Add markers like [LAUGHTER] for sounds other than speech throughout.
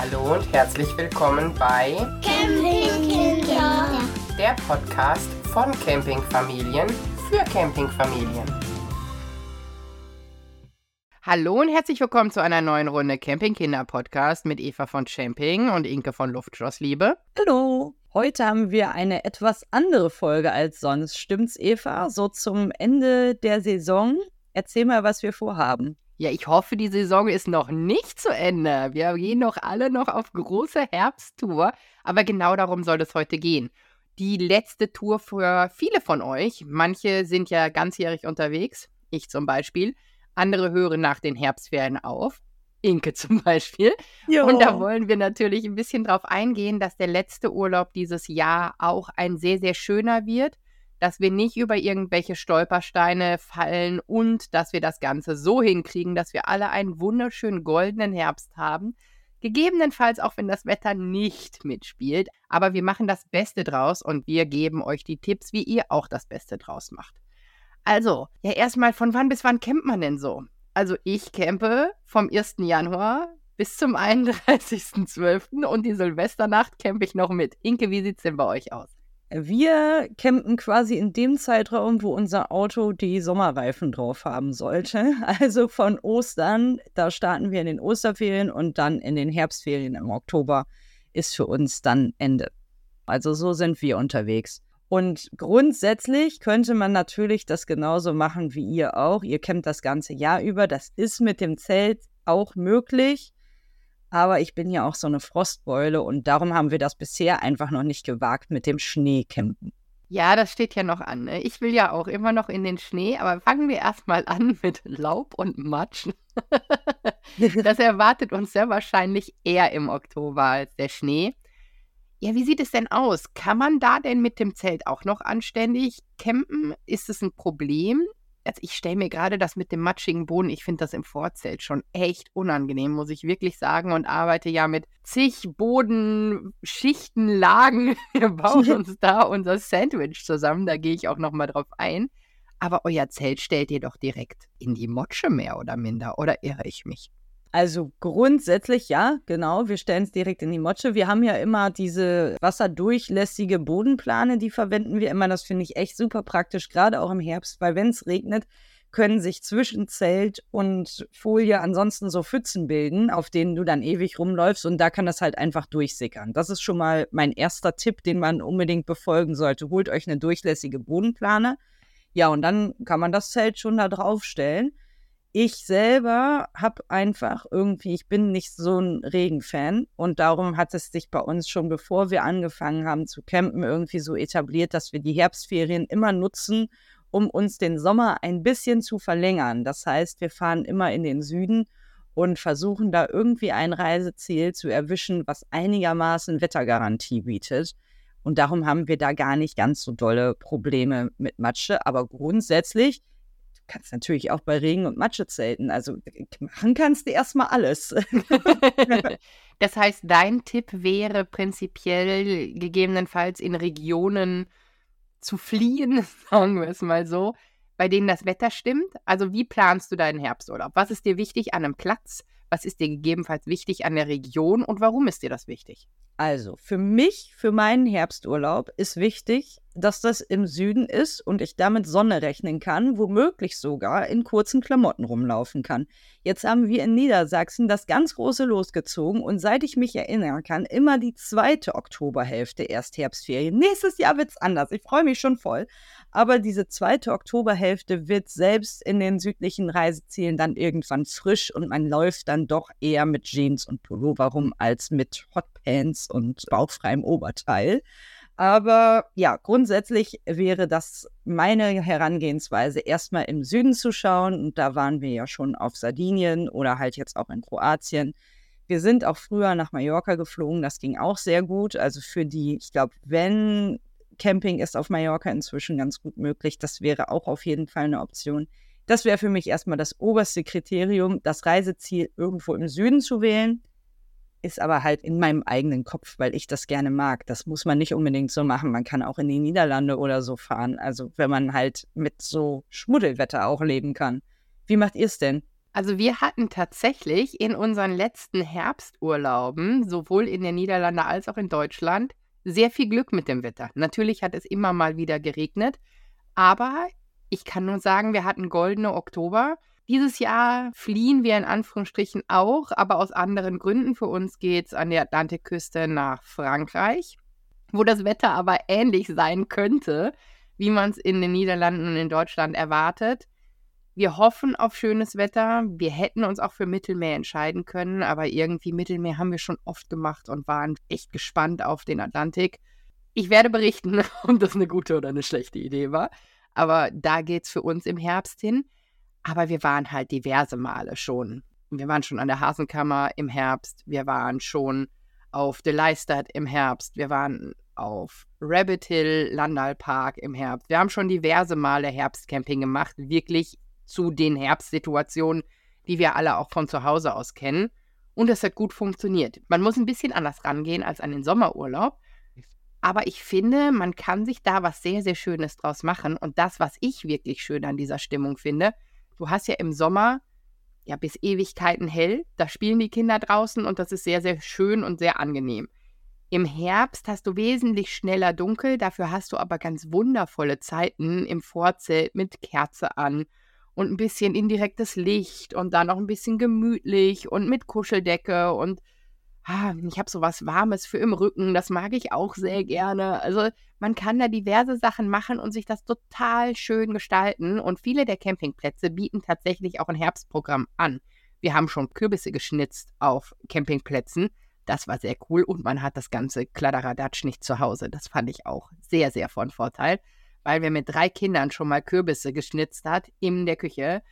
Hallo und herzlich willkommen bei Campingkinder. der Podcast von Campingfamilien für Campingfamilien. Hallo und herzlich willkommen zu einer neuen Runde Campingkinder Podcast mit Eva von Camping und Inke von Luftschlossliebe. Hallo. Heute haben wir eine etwas andere Folge als sonst. Stimmt's, Eva? So zum Ende der Saison. Erzähl mal, was wir vorhaben. Ja, ich hoffe, die Saison ist noch nicht zu Ende. Wir gehen noch alle noch auf große Herbsttour, aber genau darum soll es heute gehen. Die letzte Tour für viele von euch. Manche sind ja ganzjährig unterwegs, ich zum Beispiel. Andere hören nach den Herbstferien auf. Inke [LAUGHS] zum Beispiel. Jo. Und da wollen wir natürlich ein bisschen drauf eingehen, dass der letzte Urlaub dieses Jahr auch ein sehr, sehr schöner wird, dass wir nicht über irgendwelche Stolpersteine fallen und dass wir das Ganze so hinkriegen, dass wir alle einen wunderschönen goldenen Herbst haben. Gegebenenfalls auch, wenn das Wetter nicht mitspielt. Aber wir machen das Beste draus und wir geben euch die Tipps, wie ihr auch das Beste draus macht. Also, ja, erstmal, von wann bis wann campt man denn so? Also, ich campe vom 1. Januar bis zum [LAUGHS] 31.12. und die Silvesternacht campe ich noch mit. Inke, wie sieht's denn bei euch aus? Wir campen quasi in dem Zeitraum, wo unser Auto die Sommerreifen drauf haben sollte. [LAUGHS] Also von Ostern, da starten wir in den Osterferien und dann in den Herbstferien im Oktober ist für uns dann Ende. Also so sind wir unterwegs. Und grundsätzlich könnte man natürlich das genauso machen wie ihr auch. Ihr campt das ganze Jahr über. Das ist mit dem Zelt auch möglich. Aber ich bin ja auch so eine Frostbeule und darum haben wir das bisher einfach noch nicht gewagt mit dem Schneecampen. Ja, das steht ja noch an. Ne? Ich will ja auch immer noch in den Schnee, aber fangen wir erstmal an [LAUGHS] mit Laub und Matsch. [LAUGHS] das erwartet uns sehr wahrscheinlich eher im Oktober als der Schnee. Ja, wie sieht es denn aus? Kann man da denn mit dem Zelt auch noch anständig campen? Ist es ein Problem? Also ich stelle mir gerade das mit dem matschigen Boden, ich finde das im Vorzelt schon echt unangenehm, muss ich wirklich sagen, und arbeite ja mit zig Bodenschichten, Lagen. [LAUGHS] Wir bauen [LAUGHS] uns da unser Sandwich zusammen, da gehe ich auch nochmal drauf ein. Aber euer Zelt stellt ihr doch direkt in die Motsche mehr oder minder, oder irre ich mich? Also grundsätzlich ja, genau. Wir stellen es direkt in die Motsche. Wir haben ja immer diese wasserdurchlässige Bodenplane, die verwenden wir immer. Das finde ich echt super praktisch, gerade auch im Herbst, weil wenn es regnet, können sich zwischen Zelt und Folie ansonsten so Pfützen bilden, auf denen du dann ewig rumläufst und da kann das halt einfach durchsickern. Das ist schon mal mein erster Tipp, den man unbedingt befolgen sollte. Holt euch eine durchlässige Bodenplane. Ja, und dann kann man das Zelt schon da drauf stellen. Ich selber habe einfach irgendwie, ich bin nicht so ein Regenfan und darum hat es sich bei uns schon, bevor wir angefangen haben zu campen, irgendwie so etabliert, dass wir die Herbstferien immer nutzen, um uns den Sommer ein bisschen zu verlängern. Das heißt, wir fahren immer in den Süden und versuchen da irgendwie ein Reiseziel zu erwischen, was einigermaßen Wettergarantie bietet. Und darum haben wir da gar nicht ganz so dolle Probleme mit Matsche. Aber grundsätzlich kannst natürlich auch bei Regen und Matsche zelten. Also machen kannst du erstmal alles. [LAUGHS] das heißt, dein Tipp wäre prinzipiell gegebenenfalls in Regionen zu fliehen, [LAUGHS] sagen wir es mal so, bei denen das Wetter stimmt. Also wie planst du deinen Herbsturlaub? Was ist dir wichtig an einem Platz? Was ist dir gegebenenfalls wichtig an der Region und warum ist dir das wichtig? Also, für mich, für meinen Herbsturlaub ist wichtig, dass das im Süden ist und ich damit Sonne rechnen kann, womöglich sogar in kurzen Klamotten rumlaufen kann. Jetzt haben wir in Niedersachsen das ganz große losgezogen und seit ich mich erinnern kann, immer die zweite Oktoberhälfte erst Herbstferien. Nächstes Jahr wird es anders. Ich freue mich schon voll. Aber diese zweite Oktoberhälfte wird selbst in den südlichen Reisezielen dann irgendwann frisch und man läuft dann doch eher mit Jeans und Pullover rum als mit Hotpants und bauchfreiem Oberteil. Aber ja, grundsätzlich wäre das meine Herangehensweise, erstmal im Süden zu schauen. Und da waren wir ja schon auf Sardinien oder halt jetzt auch in Kroatien. Wir sind auch früher nach Mallorca geflogen, das ging auch sehr gut. Also für die, ich glaube, wenn Camping ist auf Mallorca inzwischen ganz gut möglich, das wäre auch auf jeden Fall eine Option. Das wäre für mich erstmal das oberste Kriterium, das Reiseziel irgendwo im Süden zu wählen ist aber halt in meinem eigenen Kopf, weil ich das gerne mag. Das muss man nicht unbedingt so machen. Man kann auch in die Niederlande oder so fahren. Also wenn man halt mit so Schmuddelwetter auch leben kann. Wie macht ihr es denn? Also wir hatten tatsächlich in unseren letzten Herbsturlauben, sowohl in den Niederlanden als auch in Deutschland, sehr viel Glück mit dem Wetter. Natürlich hat es immer mal wieder geregnet, aber ich kann nur sagen, wir hatten goldene Oktober. Dieses Jahr fliehen wir in Anführungsstrichen auch, aber aus anderen Gründen. Für uns geht es an der Atlantikküste nach Frankreich, wo das Wetter aber ähnlich sein könnte, wie man es in den Niederlanden und in Deutschland erwartet. Wir hoffen auf schönes Wetter. Wir hätten uns auch für Mittelmeer entscheiden können, aber irgendwie Mittelmeer haben wir schon oft gemacht und waren echt gespannt auf den Atlantik. Ich werde berichten, [LAUGHS] ob das eine gute oder eine schlechte Idee war. Aber da geht es für uns im Herbst hin. Aber wir waren halt diverse Male schon. Wir waren schon an der Hasenkammer im Herbst. Wir waren schon auf De Leistad im Herbst. Wir waren auf Rabbit Hill Landal Park im Herbst. Wir haben schon diverse Male Herbstcamping gemacht, wirklich zu den Herbstsituationen, die wir alle auch von zu Hause aus kennen. Und es hat gut funktioniert. Man muss ein bisschen anders rangehen als an den Sommerurlaub. Aber ich finde, man kann sich da was sehr, sehr Schönes draus machen. Und das, was ich wirklich schön an dieser Stimmung finde, du hast ja im Sommer ja bis Ewigkeiten hell, da spielen die Kinder draußen und das ist sehr, sehr schön und sehr angenehm. Im Herbst hast du wesentlich schneller dunkel, dafür hast du aber ganz wundervolle Zeiten im Vorzelt mit Kerze an und ein bisschen indirektes Licht und dann noch ein bisschen gemütlich und mit Kuscheldecke und ah, ich habe so was Warmes für im Rücken, das mag ich auch sehr gerne. Also man kann da diverse Sachen machen und sich das total schön gestalten. Und viele der Campingplätze bieten tatsächlich auch ein Herbstprogramm an. Wir haben schon Kürbisse geschnitzt auf Campingplätzen. Das war sehr cool und man hat das ganze Kladderadatsch nicht zu Hause. Das fand ich auch sehr, sehr von Vorteil, weil wir mit drei Kindern schon mal Kürbisse geschnitzt hat in der Küche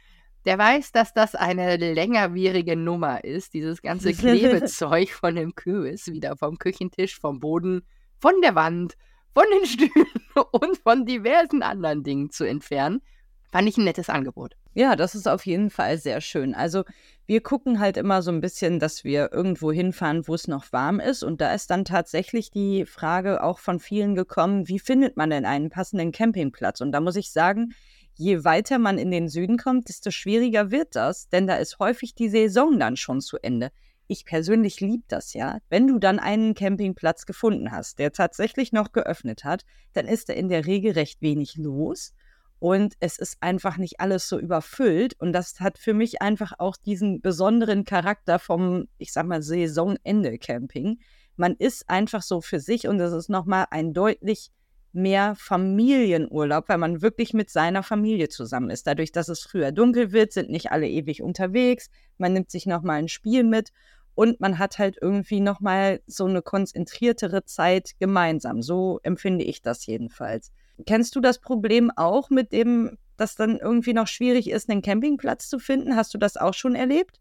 der weiß, dass das eine längerwierige Nummer ist, dieses ganze [LAUGHS] Klebezeug von dem Kürbis, wieder vom Küchentisch, vom Boden, von der Wand, von den [LAUGHS] Stühlen und von diversen anderen Dingen zu entfernen. Fand ich ein nettes Angebot. Ja, das ist auf jeden Fall sehr schön. Also wir gucken halt immer so ein bisschen, dass wir irgendwo hinfahren, wo es noch warm ist. Und da ist dann tatsächlich die Frage auch von vielen gekommen, wie findet man denn einen passenden Campingplatz? Und da muss ich sagen, je weiter man in den Süden kommt, desto schwieriger wird das, denn da ist häufig die Saison dann schon zu Ende. Ich persönlich liebe das ja. Wenn du dann einen Campingplatz gefunden hast, der tatsächlich noch geöffnet hat, dann ist da in der Regel recht wenig los und es ist einfach nicht alles so überfüllt und das hat für mich einfach auch diesen besonderen Charakter vom, ich sag mal, Saisonende Camping. Man ist einfach so für sich und das ist nochmal ein deutlich mehr Familienurlaub, weil man wirklich mit seiner Familie zusammen ist. Dadurch, dass es früher dunkel wird, sind nicht alle ewig unterwegs. Man nimmt sich nochmal ein Spiel mit und man hat halt irgendwie nochmal so eine konzentriertere Zeit gemeinsam. So empfinde ich das jedenfalls. Kennst du das Problem auch mit dem, dass dann irgendwie noch schwierig ist, einen Campingplatz zu finden? Hast du das auch schon erlebt?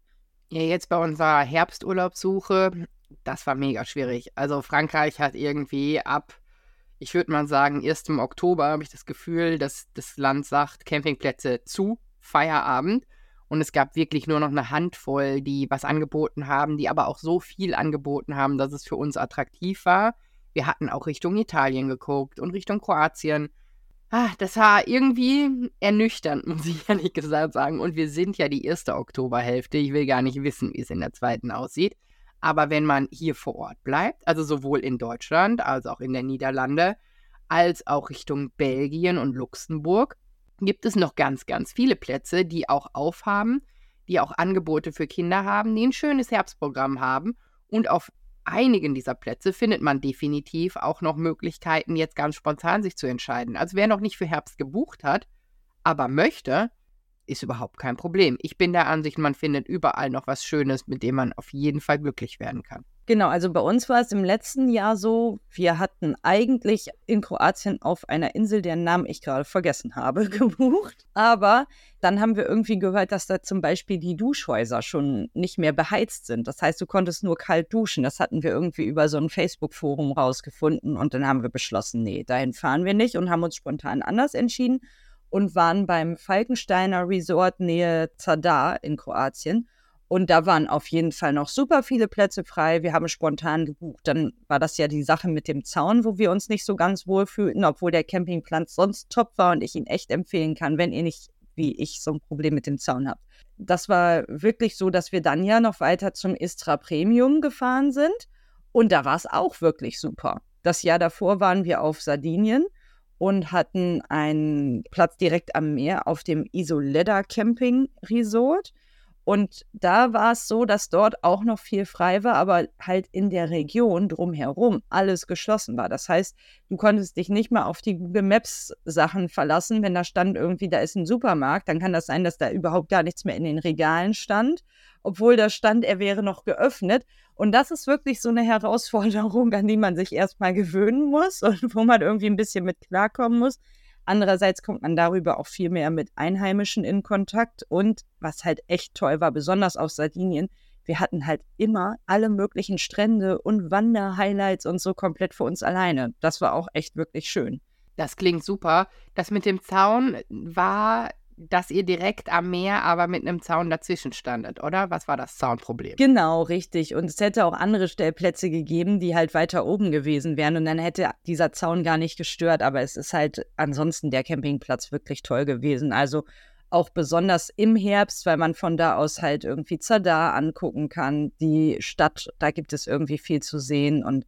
Ja, jetzt bei unserer Herbsturlaubssuche, das war mega schwierig. Also Frankreich hat irgendwie ab ich würde mal sagen, erst im Oktober habe ich das Gefühl, dass das Land sagt, Campingplätze zu, Feierabend. Und es gab wirklich nur noch eine Handvoll, die was angeboten haben, die aber auch so viel angeboten haben, dass es für uns attraktiv war. Wir hatten auch Richtung Italien geguckt und Richtung Kroatien. Ah, das war irgendwie ernüchternd, [LAUGHS] muss ich ehrlich gesagt sagen. Und wir sind ja die erste Oktoberhälfte. Ich will gar nicht wissen, wie es in der zweiten aussieht. Aber wenn man hier vor Ort bleibt, also sowohl in Deutschland als auch in den Niederlande, als auch Richtung Belgien und Luxemburg, gibt es noch ganz, ganz viele Plätze, die auch aufhaben, die auch Angebote für Kinder haben, die ein schönes Herbstprogramm haben. Und auf einigen dieser Plätze findet man definitiv auch noch Möglichkeiten, jetzt ganz spontan sich zu entscheiden. Also wer noch nicht für Herbst gebucht hat, aber möchte, ist überhaupt kein Problem. Ich bin der Ansicht, man findet überall noch was Schönes, mit dem man auf jeden Fall glücklich werden kann. Genau, also bei uns war es im letzten Jahr so, wir hatten eigentlich in Kroatien auf einer Insel, deren Namen ich gerade vergessen habe, [LAUGHS] gebucht. Aber dann haben wir irgendwie gehört, dass da zum Beispiel die Duschhäuser schon nicht mehr beheizt sind. Das heißt, du konntest nur kalt duschen. Das hatten wir irgendwie über so ein Facebook-Forum rausgefunden und dann haben wir beschlossen, nee, dahin fahren wir nicht und haben uns spontan anders entschieden und waren beim Falkensteiner Resort Nähe Zadar in Kroatien. Und da waren auf jeden Fall noch super viele Plätze frei. Wir haben spontan gebucht. Dann war das ja die Sache mit dem Zaun, wo wir uns nicht so ganz wohl fühlten, obwohl der Campingplatz sonst top war und ich ihn echt empfehlen kann, wenn ihr nicht wie ich so ein Problem mit dem Zaun habe. Das war wirklich so, dass wir dann ja noch weiter zum Istra Premium gefahren sind. Und da war es auch wirklich super. Das Jahr davor waren wir auf Sardinien und hatten einen Platz direkt am Meer auf dem Isoleda Camping Resort. Und da war es so, dass dort auch noch viel frei war, aber halt in der Region drumherum alles geschlossen war. Das heißt, du konntest dich nicht mal auf die Google Maps Sachen verlassen. Wenn da stand irgendwie, da ist ein Supermarkt, dann kann das sein, dass da überhaupt gar nichts mehr in den Regalen stand, obwohl da stand, er wäre noch geöffnet. Und das ist wirklich so eine Herausforderung, an die man sich erstmal gewöhnen muss und wo man irgendwie ein bisschen mit klarkommen muss. Andererseits kommt man darüber auch viel mehr mit Einheimischen in Kontakt. Und was halt echt toll war, besonders auf Sardinien, wir hatten halt immer alle möglichen Strände und Wanderhighlights und so komplett für uns alleine. Das war auch echt wirklich schön. Das klingt super. Das mit dem Zaun war dass ihr direkt am Meer, aber mit einem Zaun dazwischen standet, oder? Was war das Zaunproblem? Genau, richtig. Und es hätte auch andere Stellplätze gegeben, die halt weiter oben gewesen wären. Und dann hätte dieser Zaun gar nicht gestört. Aber es ist halt ansonsten der Campingplatz wirklich toll gewesen. Also auch besonders im Herbst, weil man von da aus halt irgendwie Zadar angucken kann. Die Stadt, da gibt es irgendwie viel zu sehen. Und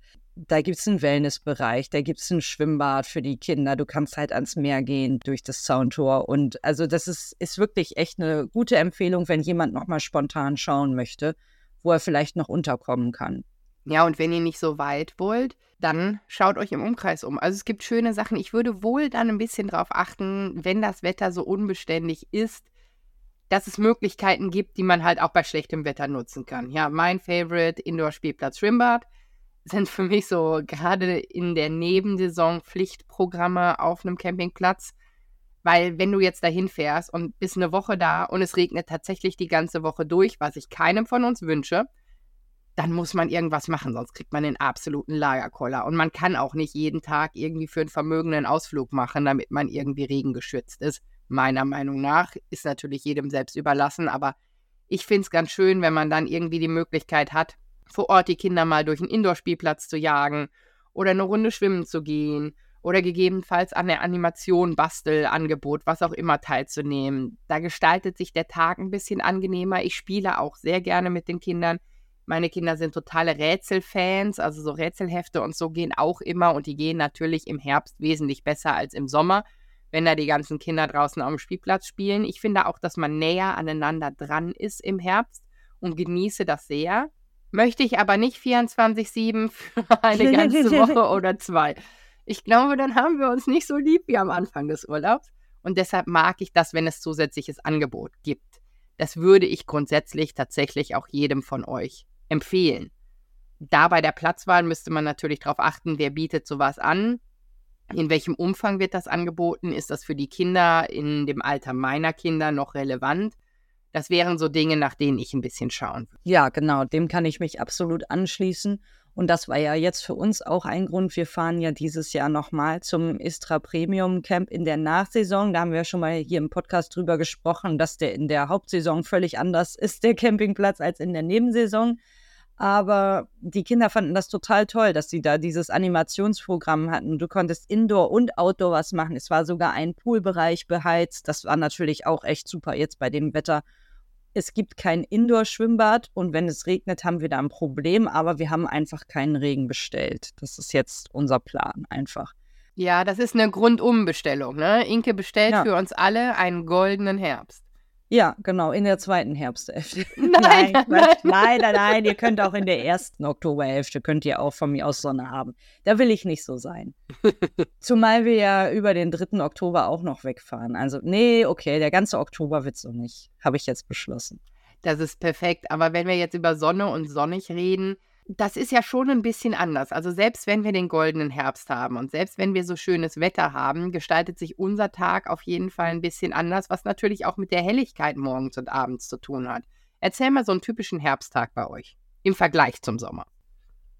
da gibt es einen Wellnessbereich, da gibt es ein Schwimmbad für die Kinder. Du kannst halt ans Meer gehen durch das Soundtor. Und also das ist, ist wirklich echt eine gute Empfehlung, wenn jemand nochmal spontan schauen möchte, wo er vielleicht noch unterkommen kann. Ja, und wenn ihr nicht so weit wollt, dann schaut euch im Umkreis um. Also es gibt schöne Sachen. Ich würde wohl dann ein bisschen darauf achten, wenn das Wetter so unbeständig ist, dass es Möglichkeiten gibt, die man halt auch bei schlechtem Wetter nutzen kann. Ja, mein Favorite Indoor-Spielplatz Schwimmbad sind für mich so gerade in der Nebensaison Pflichtprogramme auf einem Campingplatz. Weil wenn du jetzt dahin fährst und bist eine Woche da und es regnet tatsächlich die ganze Woche durch, was ich keinem von uns wünsche, dann muss man irgendwas machen, sonst kriegt man den absoluten Lagerkoller. Und man kann auch nicht jeden Tag irgendwie für einen vermögenden Ausflug machen, damit man irgendwie regengeschützt ist. Meiner Meinung nach ist natürlich jedem selbst überlassen, aber ich finde es ganz schön, wenn man dann irgendwie die Möglichkeit hat, vor Ort die Kinder mal durch einen Indoor-Spielplatz zu jagen oder eine Runde schwimmen zu gehen oder gegebenenfalls an der Animation, Bastelangebot, was auch immer teilzunehmen. Da gestaltet sich der Tag ein bisschen angenehmer. Ich spiele auch sehr gerne mit den Kindern. Meine Kinder sind totale Rätselfans, also so Rätselhefte und so gehen auch immer und die gehen natürlich im Herbst wesentlich besser als im Sommer, wenn da die ganzen Kinder draußen am Spielplatz spielen. Ich finde auch, dass man näher aneinander dran ist im Herbst und genieße das sehr. Möchte ich aber nicht 24-7 [LAUGHS] für eine ganze [LAUGHS] Woche oder zwei. Ich glaube, dann haben wir uns nicht so lieb wie am Anfang des Urlaubs. Und deshalb mag ich das, wenn es zusätzliches Angebot gibt. Das würde ich grundsätzlich tatsächlich auch jedem von euch empfehlen. Da bei der Platzwahl müsste man natürlich darauf achten, wer bietet sowas an. In welchem Umfang wird das angeboten? Ist das für die Kinder in dem Alter meiner Kinder noch relevant? Das wären so Dinge, nach denen ich ein bisschen schauen würde. Ja, genau, dem kann ich mich absolut anschließen. Und das war ja jetzt für uns auch ein Grund. Wir fahren ja dieses Jahr nochmal zum Istra Premium Camp in der Nachsaison. Da haben wir schon mal hier im Podcast drüber gesprochen, dass der in der Hauptsaison völlig anders [LAUGHS] ist, der Campingplatz, als in der Nebensaison. Aber die Kinder fanden das total toll, dass sie da dieses Animationsprogramm hatten. Du konntest Indoor und Outdoor was machen. Es war sogar ein Poolbereich beheizt. Das war natürlich auch echt super jetzt bei dem Wetter. Es gibt kein Indoor-Schwimmbad und wenn es regnet, haben wir da ein Problem, aber wir haben einfach keinen Regen bestellt. Das ist jetzt unser Plan einfach. Ja, das ist eine Grundumbestellung. Ne? Inke bestellt ja. für uns alle einen goldenen Herbst. Ja, genau, in der zweiten Herbsthälfte. [LAUGHS] Nein, nein, nein, nein, nein, nein, ihr könnt auch in der [LAUGHS] ersten Oktoberhälfte, könnt ihr auch von mir aus Sonne haben. Da will ich nicht so sein. [LAUGHS] Zumal wir ja über den 3. Oktober auch noch wegfahren. Also, nee, okay, der ganze Oktober wird so nicht, habe ich jetzt beschlossen. Das ist perfekt, aber wenn wir jetzt über Sonne und sonnig reden, das ist ja schon ein bisschen anders. Also selbst wenn wir den goldenen Herbst haben und selbst wenn wir so schönes Wetter haben, gestaltet sich unser Tag auf jeden Fall ein bisschen anders, was natürlich auch mit der Helligkeit morgens und abends zu tun hat. Erzähl mal so einen typischen Herbsttag bei euch im Vergleich zum Sommer.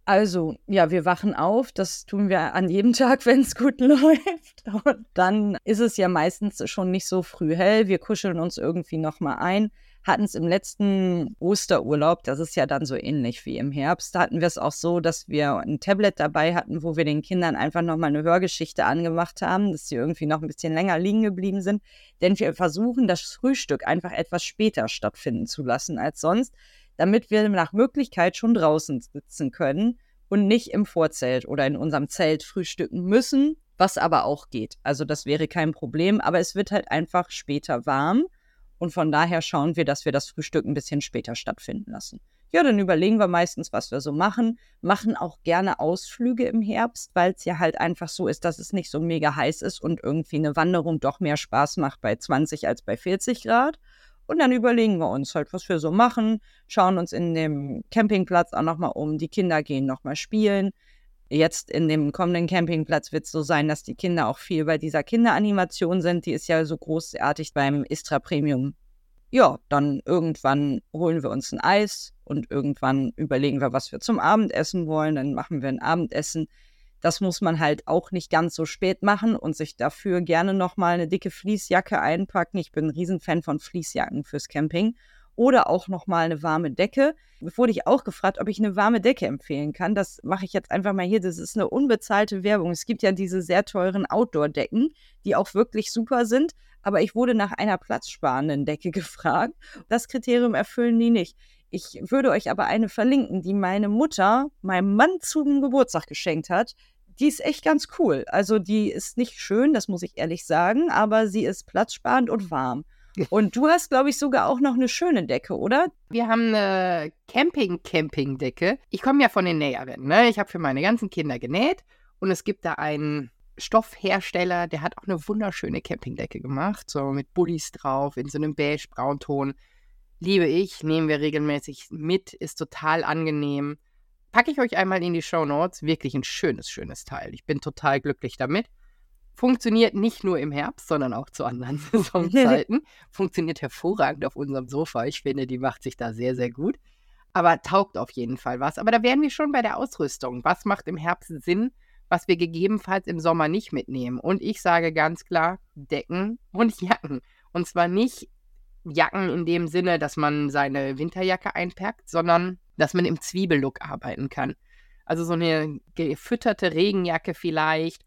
Also, ja, wir wachen auf, das tun wir an jedem Tag, [LAUGHS] wenn es gut läuft. Und dann ist es ja meistens schon nicht so früh hell. Wir kuscheln uns irgendwie nochmal ein hatten es im letzten Osterurlaub, das ist ja dann so ähnlich wie im Herbst, da hatten wir es auch so, dass wir ein Tablet dabei hatten, wo wir den Kindern einfach nochmal eine Hörgeschichte angemacht haben, dass sie irgendwie noch ein bisschen länger liegen geblieben sind. Denn wir versuchen, das Frühstück einfach etwas später stattfinden zu lassen als sonst, damit wir nach Möglichkeit schon draußen sitzen können und nicht im Vorzelt oder in unserem Zelt frühstücken müssen, was aber auch geht. Also das wäre kein Problem, aber es wird halt einfach später warm und von daher schauen wir, dass wir das Frühstück ein bisschen später stattfinden lassen. Ja, dann überlegen wir meistens, was wir so machen. Machen auch gerne Ausflüge im Herbst, weil es ja halt einfach so ist, dass es nicht so mega heiß ist und irgendwie eine Wanderung doch mehr Spaß macht bei 20 als bei 40 Grad. Und dann überlegen wir uns halt, was wir so machen, schauen uns in dem Campingplatz auch nochmal um, die Kinder gehen nochmal spielen. Jetzt in dem kommenden Campingplatz wird es so sein, dass die Kinder auch viel bei dieser Kinderanimation sind. Die ist ja so großartig beim Istra Premium. Ja, dann irgendwann holen wir uns ein Eis und irgendwann überlegen wir, was wir zum Abendessen wollen. Dann machen wir ein Abendessen. Das muss man halt auch nicht ganz so spät machen und sich dafür gerne nochmal eine dicke Fließjacke einpacken. Ich bin ein Riesenfan von Fließjacken fürs Camping. Oder auch nochmal eine warme Decke. Wurde ich auch gefragt, ob ich eine warme Decke empfehlen kann. Das mache ich jetzt einfach mal hier. Das ist eine unbezahlte Werbung. Es gibt ja diese sehr teuren Outdoor-Decken, die auch wirklich super sind. Aber ich wurde nach einer platzsparenden Decke [LAUGHS] gefragt. Das Kriterium erfüllen die nicht. Ich würde euch aber eine verlinken, die meine Mutter meinem Mann zum Geburtstag geschenkt hat. Die ist echt ganz cool. Also die ist nicht schön, das muss ich ehrlich sagen, aber sie ist platzsparend und warm. Und du hast, glaube ich, sogar auch noch eine schöne Decke, oder? Wir haben eine Camping-Camping-Decke. Ich komme ja von den Näherinnen. Ne? Ich habe für meine ganzen Kinder genäht und es gibt da einen Stoffhersteller, der hat auch eine wunderschöne Campingdecke gemacht, so mit Bullis drauf, in so einem beige-braunton liebe ich, nehmen wir regelmäßig mit, ist total angenehm. Packe ich euch einmal in die Show Notes. Wirklich ein schönes, schönes Teil. Ich bin total glücklich damit. Funktioniert nicht nur im Herbst, sondern auch zu anderen [LAUGHS] Saisonzeiten. Funktioniert hervorragend auf unserem Sofa. Ich finde, die macht sich da sehr, sehr gut. Aber taugt auf jeden Fall was. Aber da wären wir schon bei der Ausrüstung. Was macht im Herbst Sinn, was wir gegebenenfalls im Sommer nicht mitnehmen? Und ich sage ganz klar, Decken und [LAUGHS] Jacken. Und zwar nicht Jacken in dem Sinne, dass man seine Winterjacke einpackt, sondern dass man im Zwiebellook arbeiten kann. Also so eine gefütterte Regenjacke vielleicht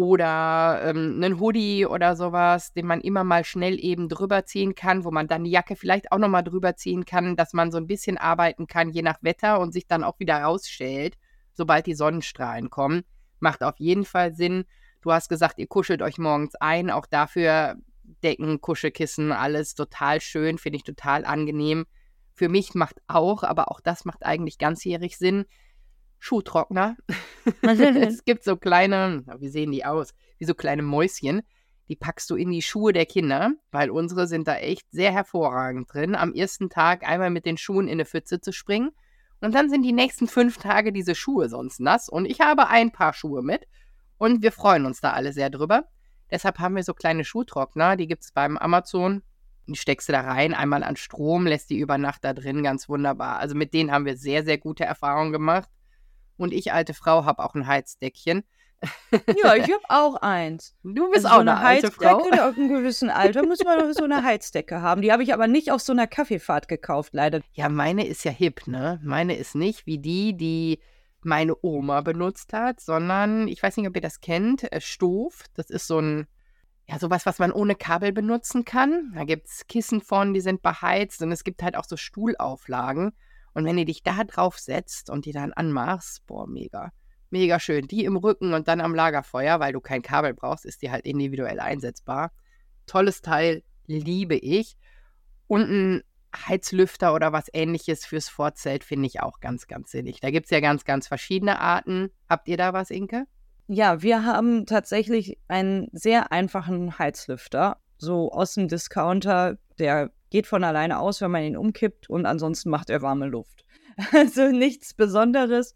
oder ähm, einen Hoodie oder sowas, den man immer mal schnell eben drüber ziehen kann, wo man dann die Jacke vielleicht auch nochmal drüber ziehen kann, dass man so ein bisschen arbeiten kann, je nach Wetter und sich dann auch wieder rausschält, sobald die Sonnenstrahlen kommen. Macht auf jeden Fall Sinn. Du hast gesagt, ihr kuschelt euch morgens ein. Auch dafür Decken, Kuschelkissen, alles total schön, finde ich total angenehm. Für mich macht auch, aber auch das macht eigentlich ganzjährig Sinn, Schuhtrockner. [LAUGHS] es gibt so kleine, wie sehen die aus? Wie so kleine Mäuschen. Die packst du in die Schuhe der Kinder, weil unsere sind da echt sehr hervorragend drin. Am ersten Tag einmal mit den Schuhen in eine Pfütze zu springen. Und dann sind die nächsten fünf Tage diese Schuhe sonst nass. Und ich habe ein paar Schuhe mit. Und wir freuen uns da alle sehr drüber. Deshalb haben wir so kleine Schuhtrockner, die gibt es beim Amazon. Die steckst du da rein, einmal an Strom, lässt die über Nacht da drin, ganz wunderbar. Also mit denen haben wir sehr, sehr gute Erfahrungen gemacht. Und ich, alte Frau, habe auch ein Heizdeckchen. Ja, ich habe auch eins. Du bist also auch so eine, eine alte Frau. Auf einem gewissen Alter muss man so eine Heizdecke haben. Die habe ich aber nicht auf so einer Kaffeefahrt gekauft, leider. Ja, meine ist ja hip, ne? Meine ist nicht wie die, die meine Oma benutzt hat, sondern ich weiß nicht, ob ihr das kennt, äh, Stof. Das ist so ein, ja, sowas, was man ohne Kabel benutzen kann. Da gibt es Kissen von, die sind beheizt und es gibt halt auch so Stuhlauflagen. Und wenn du dich da drauf setzt und die dann anmachst, boah, mega. Mega schön. Die im Rücken und dann am Lagerfeuer, weil du kein Kabel brauchst, ist die halt individuell einsetzbar. Tolles Teil, liebe ich. Und ein Heizlüfter oder was ähnliches fürs Vorzelt finde ich auch ganz, ganz sinnig. Da gibt es ja ganz, ganz verschiedene Arten. Habt ihr da was, Inke? Ja, wir haben tatsächlich einen sehr einfachen Heizlüfter, so aus dem Discounter. Der geht von alleine aus, wenn man ihn umkippt und ansonsten macht er warme Luft. [LAUGHS] Also nichts Besonderes.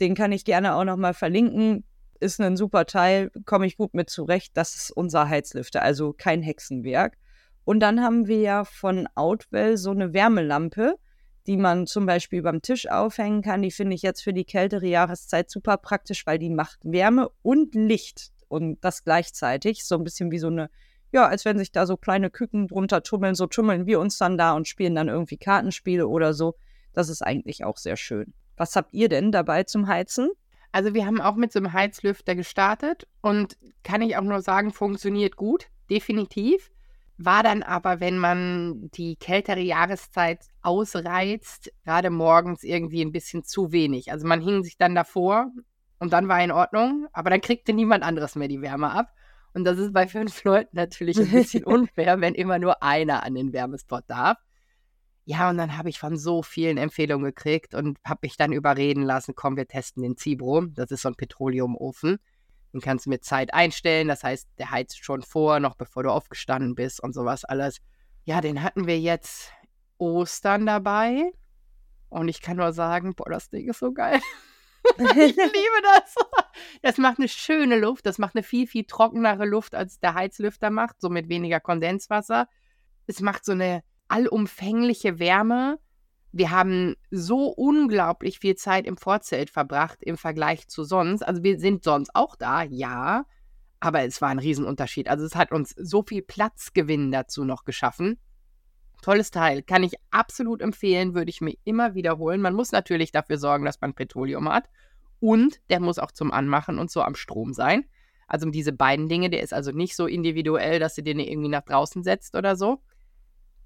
Den kann ich gerne auch nochmal verlinken. Ist ein super Teil, komme ich gut mit zurecht. Das ist unser Heizlüfter, also kein Hexenwerk. Und dann haben wir ja von Outwell so eine Wärmelampe, die man zum Beispiel beim Tisch aufhängen kann. Die finde ich jetzt für die kältere Jahreszeit super praktisch, weil die macht Wärme und Licht und das gleichzeitig. So ein bisschen wie so eine ja, als wenn sich da so kleine Küken drunter tummeln, so tummeln wir uns dann da und spielen dann irgendwie Kartenspiele oder so. Das ist eigentlich auch sehr schön. Was habt ihr denn dabei zum Heizen? Also wir haben auch mit so einem Heizlüfter gestartet und kann ich auch nur sagen, funktioniert gut, definitiv. War dann aber, wenn man die kältere Jahreszeit ausreizt, gerade morgens irgendwie ein bisschen zu wenig. Also man hing sich dann davor und dann war in Ordnung, aber dann kriegte niemand anderes mehr die Wärme ab. Und das ist bei fünf [LAUGHS] Leuten natürlich ein bisschen [LAUGHS] unfair, wenn immer nur einer an den Wärmespot darf. Ja, und dann habe ich von so vielen Empfehlungen gekriegt und habe mich dann überreden lassen, komm, wir testen den Cibro. Das ist so ein Petroleumofen. Den kannst du mit Zeit einstellen. Das heißt, der heizt schon vor, noch bevor du aufgestanden bist und sowas alles. Ja, den hatten wir jetzt Ostern dabei. Und ich kann nur sagen, boah, das Ding ist so geil. [LAUGHS] ich liebe das. Das macht eine schöne Luft. Das macht eine viel, viel trockenere Luft, als der Heizlüfter macht, so mit weniger Kondenswasser. Es macht so eine allumfängliche Wärme. Wir haben so unglaublich viel Zeit im Vorzelt verbracht im Vergleich zu sonst. Also wir sind sonst auch da, ja, aber es war ein Riesenunterschied. Also es hat uns so viel Platzgewinn dazu noch geschaffen. Tolles Teil, kann ich absolut empfehlen, würde ich mir immer wiederholen. Man muss natürlich dafür sorgen, dass man Petroleum hat und der muss auch zum Anmachen und so am Strom sein. Also diese beiden Dinge, der ist also nicht so individuell, dass du den irgendwie nach draußen setzt oder so.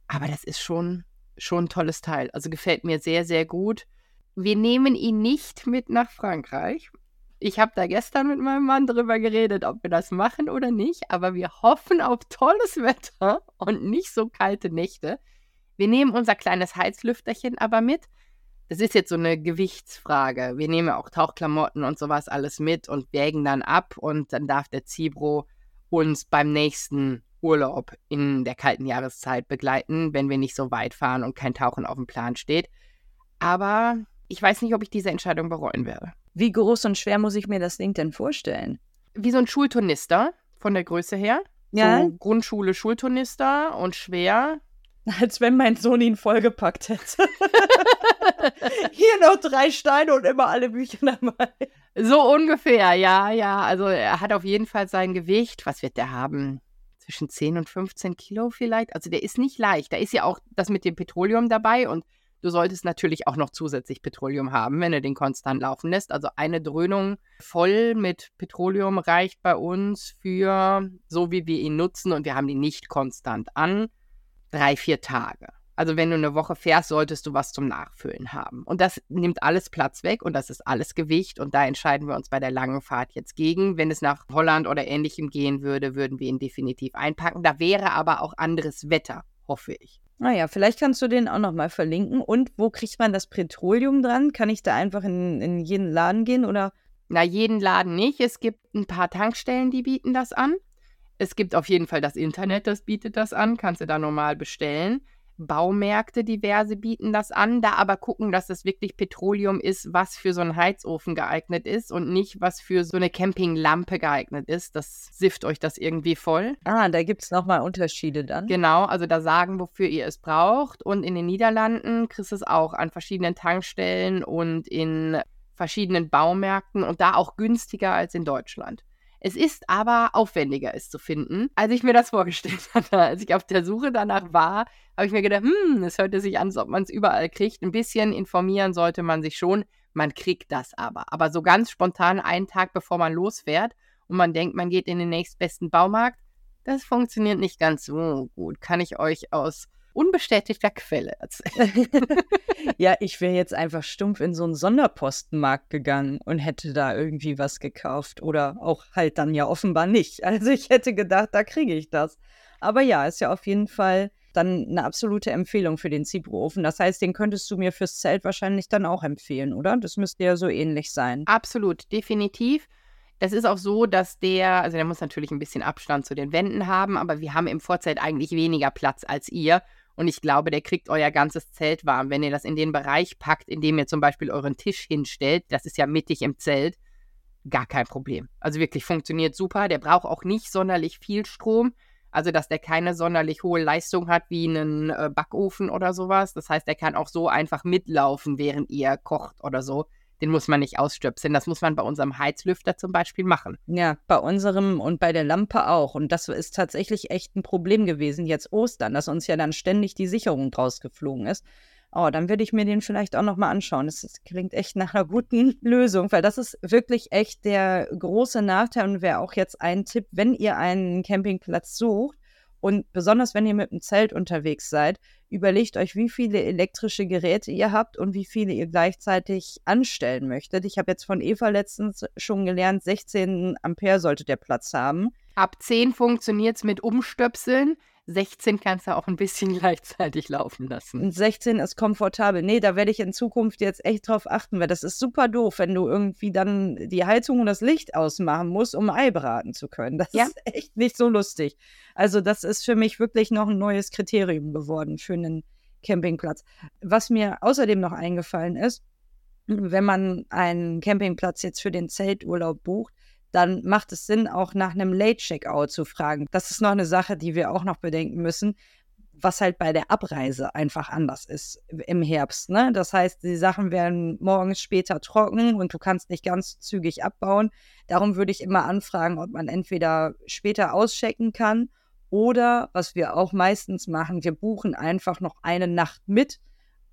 Aber das ist schon, schon ein tolles Teil. Also gefällt mir sehr, sehr gut. Wir nehmen ihn nicht mit nach Frankreich. Ich habe da gestern mit meinem Mann drüber geredet, ob wir das machen oder nicht. Aber wir hoffen auf tolles Wetter und nicht so kalte Nächte. Wir nehmen unser kleines Heizlüfterchen aber mit. Das ist jetzt so eine Gewichtsfrage. Wir nehmen auch Tauchklamotten und sowas alles mit und wägen dann ab und dann darf der Zibro uns beim nächsten Urlaub in der kalten Jahreszeit begleiten, wenn wir nicht so weit fahren und kein Tauchen auf dem Plan steht. Aber ich weiß nicht, ob ich diese Entscheidung bereuen werde. Wie groß und schwer muss ich mir das Ding denn vorstellen? Wie so ein Schulturnister von der Größe her. Ja. So Grundschule Schulturnister und schwer. [LAUGHS] Als wenn mein Sohn ihn vollgepackt hätte. [LAUGHS] Hier noch drei Steine und immer alle Bücher dabei. So ungefähr, ja, ja. Also er hat auf jeden Fall sein Gewicht. Was wird der haben? zwischen 10 und 15 Kilo vielleicht. Also der ist nicht leicht. Da ist ja auch das mit dem Petroleum dabei und du solltest natürlich auch noch zusätzlich Petroleum haben, wenn du den konstant laufen lässt. Also eine Dröhnung voll mit Petroleum reicht bei uns für, so wie wir ihn nutzen und wir haben ihn nicht konstant an, drei, vier Tage. Also wenn du eine Woche fährst, solltest du was zum Nachfüllen haben. Und das nimmt alles Platz weg und das ist alles Gewicht. Und da entscheiden wir uns bei der langen Fahrt jetzt gegen. Wenn es nach Holland oder ähnlichem gehen würde, würden wir ihn definitiv einpacken. Da wäre aber auch anderes Wetter, hoffe ich. Naja, vielleicht kannst du den auch nochmal verlinken. Und wo kriegt man das Petroleum dran? Kann ich da einfach in, in jeden Laden gehen oder? Na, jeden Laden nicht. Es gibt ein paar Tankstellen, die bieten das an. Es gibt auf jeden Fall das Internet, das bietet das an. Kannst du da normal bestellen. Baumärkte diverse bieten das an, da aber gucken, dass es wirklich Petroleum ist, was für so einen Heizofen geeignet ist und nicht, was für so eine Campinglampe geeignet ist. Das sift euch das irgendwie voll. Ah, da gibt es nochmal Unterschiede dann. Genau, also da sagen, wofür ihr es braucht. Und in den Niederlanden kriegst du es auch an verschiedenen Tankstellen und in verschiedenen Baumärkten und da auch günstiger als in Deutschland. Es ist aber aufwendiger, es zu finden, als ich mir das vorgestellt [LAUGHS] hatte. Als ich auf der Suche danach war, habe ich mir gedacht, hm, es hörte sich an, als ob man es überall kriegt. Ein bisschen informieren sollte man sich schon. Man kriegt das aber. Aber so ganz spontan einen Tag bevor man losfährt und man denkt, man geht in den nächstbesten Baumarkt, das funktioniert nicht ganz so gut. Kann ich euch aus unbestätigter Quelle erzählen. [LAUGHS] ja, ich wäre jetzt einfach stumpf in so einen Sonderpostenmarkt gegangen und hätte da irgendwie was gekauft. Oder auch halt dann ja offenbar nicht. [LAUGHS] Also ich hätte gedacht, da kriege ich das. Aber ja, ist ja auf jeden Fall dann eine absolute Empfehlung für den Zibro-Ofen. Das heißt, den könntest du mir fürs Zelt wahrscheinlich dann auch empfehlen, oder? Das müsste ja so ähnlich sein. Absolut, definitiv. Das ist auch so, dass der, also der muss natürlich ein bisschen Abstand zu den Wänden haben, aber wir haben im Vorzelt eigentlich weniger Platz als ihr. Und ich glaube, der kriegt euer ganzes Zelt warm. Wenn ihr das in den Bereich packt, in dem ihr zum Beispiel euren Tisch hinstellt, das ist ja mittig im Zelt, gar kein Problem. Also wirklich funktioniert super. Der braucht auch nicht sonderlich viel Strom. Also, dass der keine sonderlich hohe Leistung hat wie einen äh, Backofen oder sowas. Das heißt, er kann auch so einfach mitlaufen, während ihr kocht oder so. Den muss man nicht ausstöpseln. Das muss man bei unserem Heizlüfter zum Beispiel machen. Ja, bei unserem und bei der Lampe auch. Und das ist tatsächlich echt ein Problem gewesen, jetzt Ostern, dass uns ja dann ständig die Sicherung draus geflogen ist. Oh, dann würde ich mir den vielleicht auch nochmal anschauen. Das, das klingt echt nach einer guten [LAUGHS] Lösung, weil das ist wirklich echt der große Nachteil und wäre auch jetzt ein Tipp, wenn ihr einen Campingplatz sucht, und besonders wenn ihr mit dem Zelt unterwegs seid, überlegt euch, wie viele elektrische Geräte ihr habt und wie viele ihr gleichzeitig anstellen möchtet. Ich habe jetzt von Eva letztens schon gelernt, 16 Ampere sollte der Platz haben. Ab 10 funktioniert es mit Umstöpseln. 16 kannst du auch ein bisschen [LAUGHS] gleichzeitig laufen lassen. Und 16 ist komfortabel. Nee, da werde ich in Zukunft jetzt echt drauf achten, weil das ist super doof, wenn du irgendwie dann die Heizung und das Licht ausmachen musst, um Ei braten zu können. Das ja. ist echt nicht so lustig. Also, das ist für mich wirklich noch ein neues Kriterium geworden für einen Campingplatz. Was mir außerdem noch eingefallen ist, wenn man einen Campingplatz jetzt für den Zelturlaub bucht, dann macht es Sinn, auch nach einem Late-Checkout zu fragen. Das ist noch eine Sache, die wir auch noch bedenken müssen, was halt bei der Abreise einfach anders ist im Herbst. Ne? Das heißt, die Sachen werden morgens später trocken und du kannst nicht ganz zügig abbauen. Darum würde ich immer anfragen, ob man entweder später auschecken kann oder, was wir auch meistens machen, wir buchen einfach noch eine Nacht mit,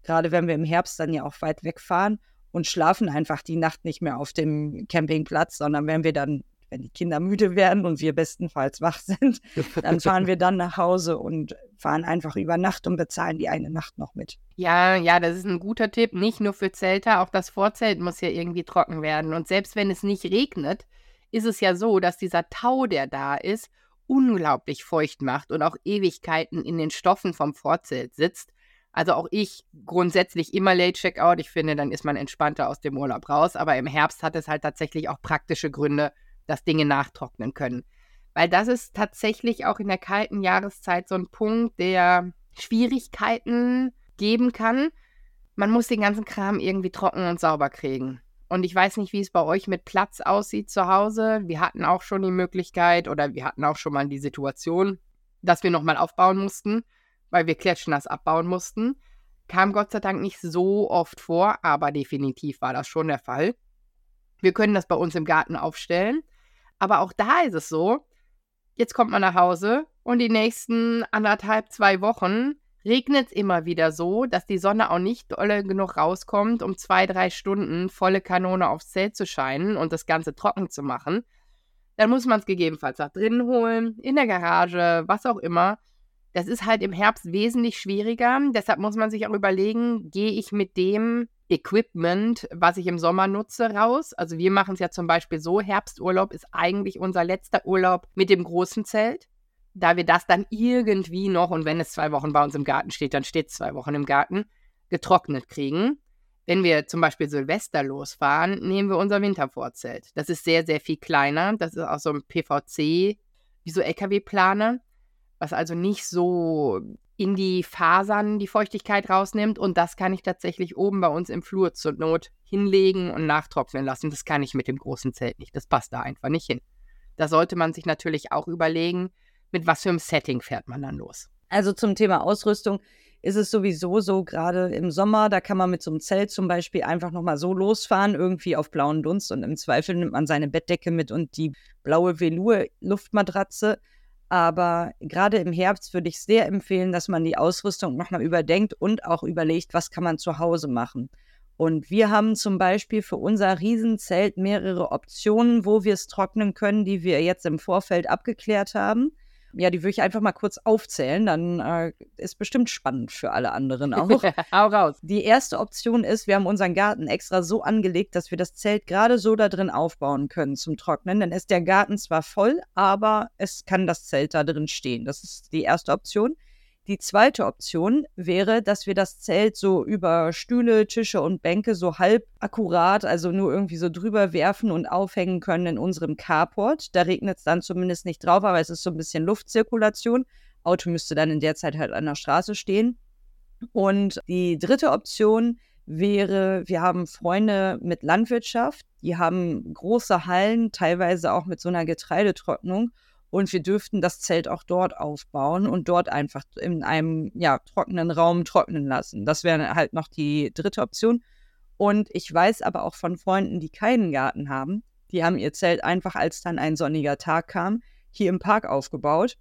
gerade wenn wir im Herbst dann ja auch weit wegfahren und schlafen einfach die Nacht nicht mehr auf dem Campingplatz, sondern wenn wir dann, wenn die Kinder müde werden und wir bestenfalls wach [LAUGHS] sind, dann fahren wir dann nach Hause und fahren einfach über Nacht und bezahlen die eine Nacht noch mit. Ja, ja, das ist ein guter Tipp. Nicht nur für Zelte, auch das Vorzelt muss ja irgendwie trocken werden. Und selbst wenn es nicht regnet, ist es ja so, dass dieser Tau, der da ist, unglaublich feucht macht und auch Ewigkeiten in den Stoffen vom Vorzelt sitzt. Also auch ich grundsätzlich immer Late Checkout. Ich finde, dann ist man entspannter aus dem Urlaub raus. Aber im Herbst hat es halt tatsächlich auch praktische Gründe, dass Dinge nachtrocknen können. Weil das ist tatsächlich auch in der kalten Jahreszeit so ein Punkt, der Schwierigkeiten geben kann. Man muss den ganzen Kram irgendwie trocken und sauber kriegen. Und ich weiß nicht, wie es bei euch mit Platz aussieht zu Hause. Wir hatten auch schon die Möglichkeit oder wir hatten auch schon mal die Situation, dass wir nochmal aufbauen mussten weil wir Kletschnass abbauen mussten. Kam Gott sei Dank nicht so oft vor, aber definitiv war das schon der Fall. Wir können das bei uns im Garten aufstellen. Aber auch da ist es so, jetzt kommt man nach Hause und die nächsten anderthalb, zwei Wochen regnet es immer wieder so, dass die Sonne auch nicht dolle genug rauskommt, um zwei, drei Stunden volle Kanone aufs Zelt zu scheinen und das Ganze trocken zu machen. Dann muss man es gegebenenfalls nach drinnen holen, in der Garage, was auch immer. Das ist halt im Herbst wesentlich schwieriger. Deshalb muss man sich auch überlegen, gehe ich mit dem Equipment, was ich im Sommer nutze, raus. Also wir machen es ja zum Beispiel so, Herbsturlaub ist eigentlich unser letzter Urlaub mit dem großen Zelt. Da wir das dann irgendwie noch, und wenn es zwei Wochen bei uns im Garten steht, dann steht es zwei Wochen im Garten, getrocknet kriegen. Wenn wir zum Beispiel Silvester losfahren, nehmen wir unser Wintervorzelt. Das ist sehr, sehr viel kleiner. Das ist auch so ein PVC, wie so LKW-Planer was also nicht so in die Fasern die Feuchtigkeit rausnimmt. Und das kann ich tatsächlich oben bei uns im Flur zur Not hinlegen und nachtrocknen lassen. Das kann ich mit dem großen Zelt nicht. Das passt da einfach nicht hin. Da sollte man sich natürlich auch überlegen, mit was für einem Setting fährt man dann los. Also zum Thema Ausrüstung ist es sowieso so, gerade im Sommer, da kann man mit so einem Zelt zum Beispiel einfach nochmal so losfahren, irgendwie auf blauen Dunst und im Zweifel nimmt man seine Bettdecke mit und die blaue Velour-Luftmatratze aber gerade im Herbst würde ich sehr empfehlen, dass man die Ausrüstung nochmal überdenkt und auch überlegt, was kann man zu Hause machen. Und wir haben zum Beispiel für unser Riesenzelt mehrere Optionen, wo wir es trocknen können, die wir jetzt im Vorfeld abgeklärt haben ja, die würde ich einfach mal kurz aufzählen, dann äh, ist bestimmt spannend für alle anderen auch. [LAUGHS] Hau raus. Die erste Option ist, wir haben unseren Garten extra so angelegt, dass wir das Zelt gerade so da drin aufbauen können zum Trocknen. Dann ist der Garten zwar voll, aber es kann das Zelt da drin stehen. Das ist die erste Option. Die zweite Option wäre, dass wir das Zelt so über Stühle, Tische und Bänke so halb akkurat, also nur irgendwie so drüber werfen und aufhängen können in unserem Carport. Da regnet es dann zumindest nicht drauf, aber es ist so ein bisschen Luftzirkulation. Auto müsste dann in der Zeit halt an der Straße stehen. Und die dritte Option wäre, wir haben Freunde mit Landwirtschaft, die haben große Hallen, teilweise auch mit so einer Getreidetrocknung und wir dürften das Zelt auch dort aufbauen und dort einfach in einem ja, trockenen Raum trocknen lassen. Das wäre halt noch die dritte Option. Und ich weiß aber auch von Freunden, die keinen Garten haben, die haben ihr Zelt einfach, als dann ein sonniger Tag kam, hier im Park aufgebaut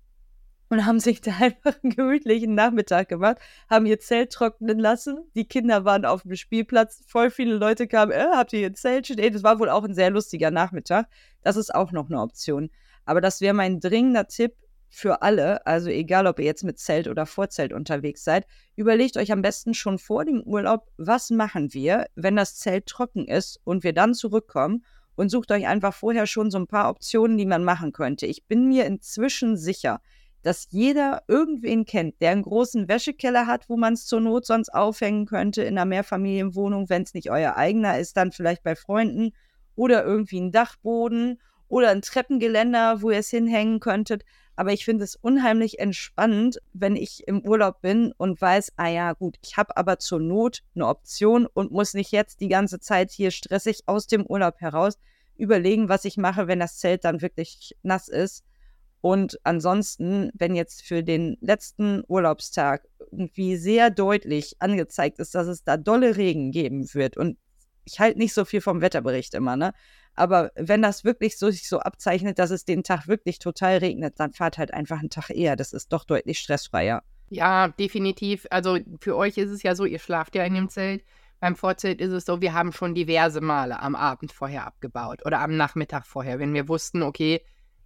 und haben sich da [LAUGHS] einfach einen gemütlichen Nachmittag gemacht, haben ihr Zelt trocknen lassen. Die Kinder waren auf dem Spielplatz, voll viele Leute kamen, äh, habt ihr ihr Zelt stehen? Das war wohl auch ein sehr lustiger Nachmittag. Das ist auch noch eine Option. Aber das wäre mein dringender Tipp für alle, also egal, ob ihr jetzt mit Zelt oder Vorzelt unterwegs seid, überlegt euch am besten schon vor dem Urlaub, was machen wir, wenn das Zelt trocken ist und wir dann zurückkommen und sucht euch einfach vorher schon so ein paar Optionen, die man machen könnte. Ich bin mir inzwischen sicher, dass jeder irgendwen kennt, der einen großen Wäschekeller hat, wo man es zur Not sonst aufhängen könnte in einer Mehrfamilienwohnung, wenn es nicht euer eigener ist, dann vielleicht bei Freunden oder irgendwie ein Dachboden oder ein Treppengeländer, wo ihr es hinhängen könntet. Aber ich finde es unheimlich entspannend, wenn ich im Urlaub bin und weiß, ah ja, gut, ich habe aber zur Not eine Option und muss nicht jetzt die ganze Zeit hier stressig aus dem Urlaub heraus überlegen, was ich mache, wenn das Zelt dann wirklich nass ist. Und ansonsten, wenn jetzt für den letzten Urlaubstag irgendwie sehr deutlich angezeigt ist, dass es da dolle Regen geben wird und ich halte nicht so viel vom Wetterbericht immer, ne? Aber wenn das wirklich so sich so abzeichnet, dass es den Tag wirklich total regnet, dann fahrt halt einfach einen Tag eher. Das ist doch deutlich stressfreier. Ja, definitiv. Also für euch ist es ja so, ihr schlaft ja in dem Zelt. Beim Vorzelt ist es so, wir haben schon diverse Male am Abend vorher abgebaut oder am Nachmittag vorher, wenn wir wussten, okay,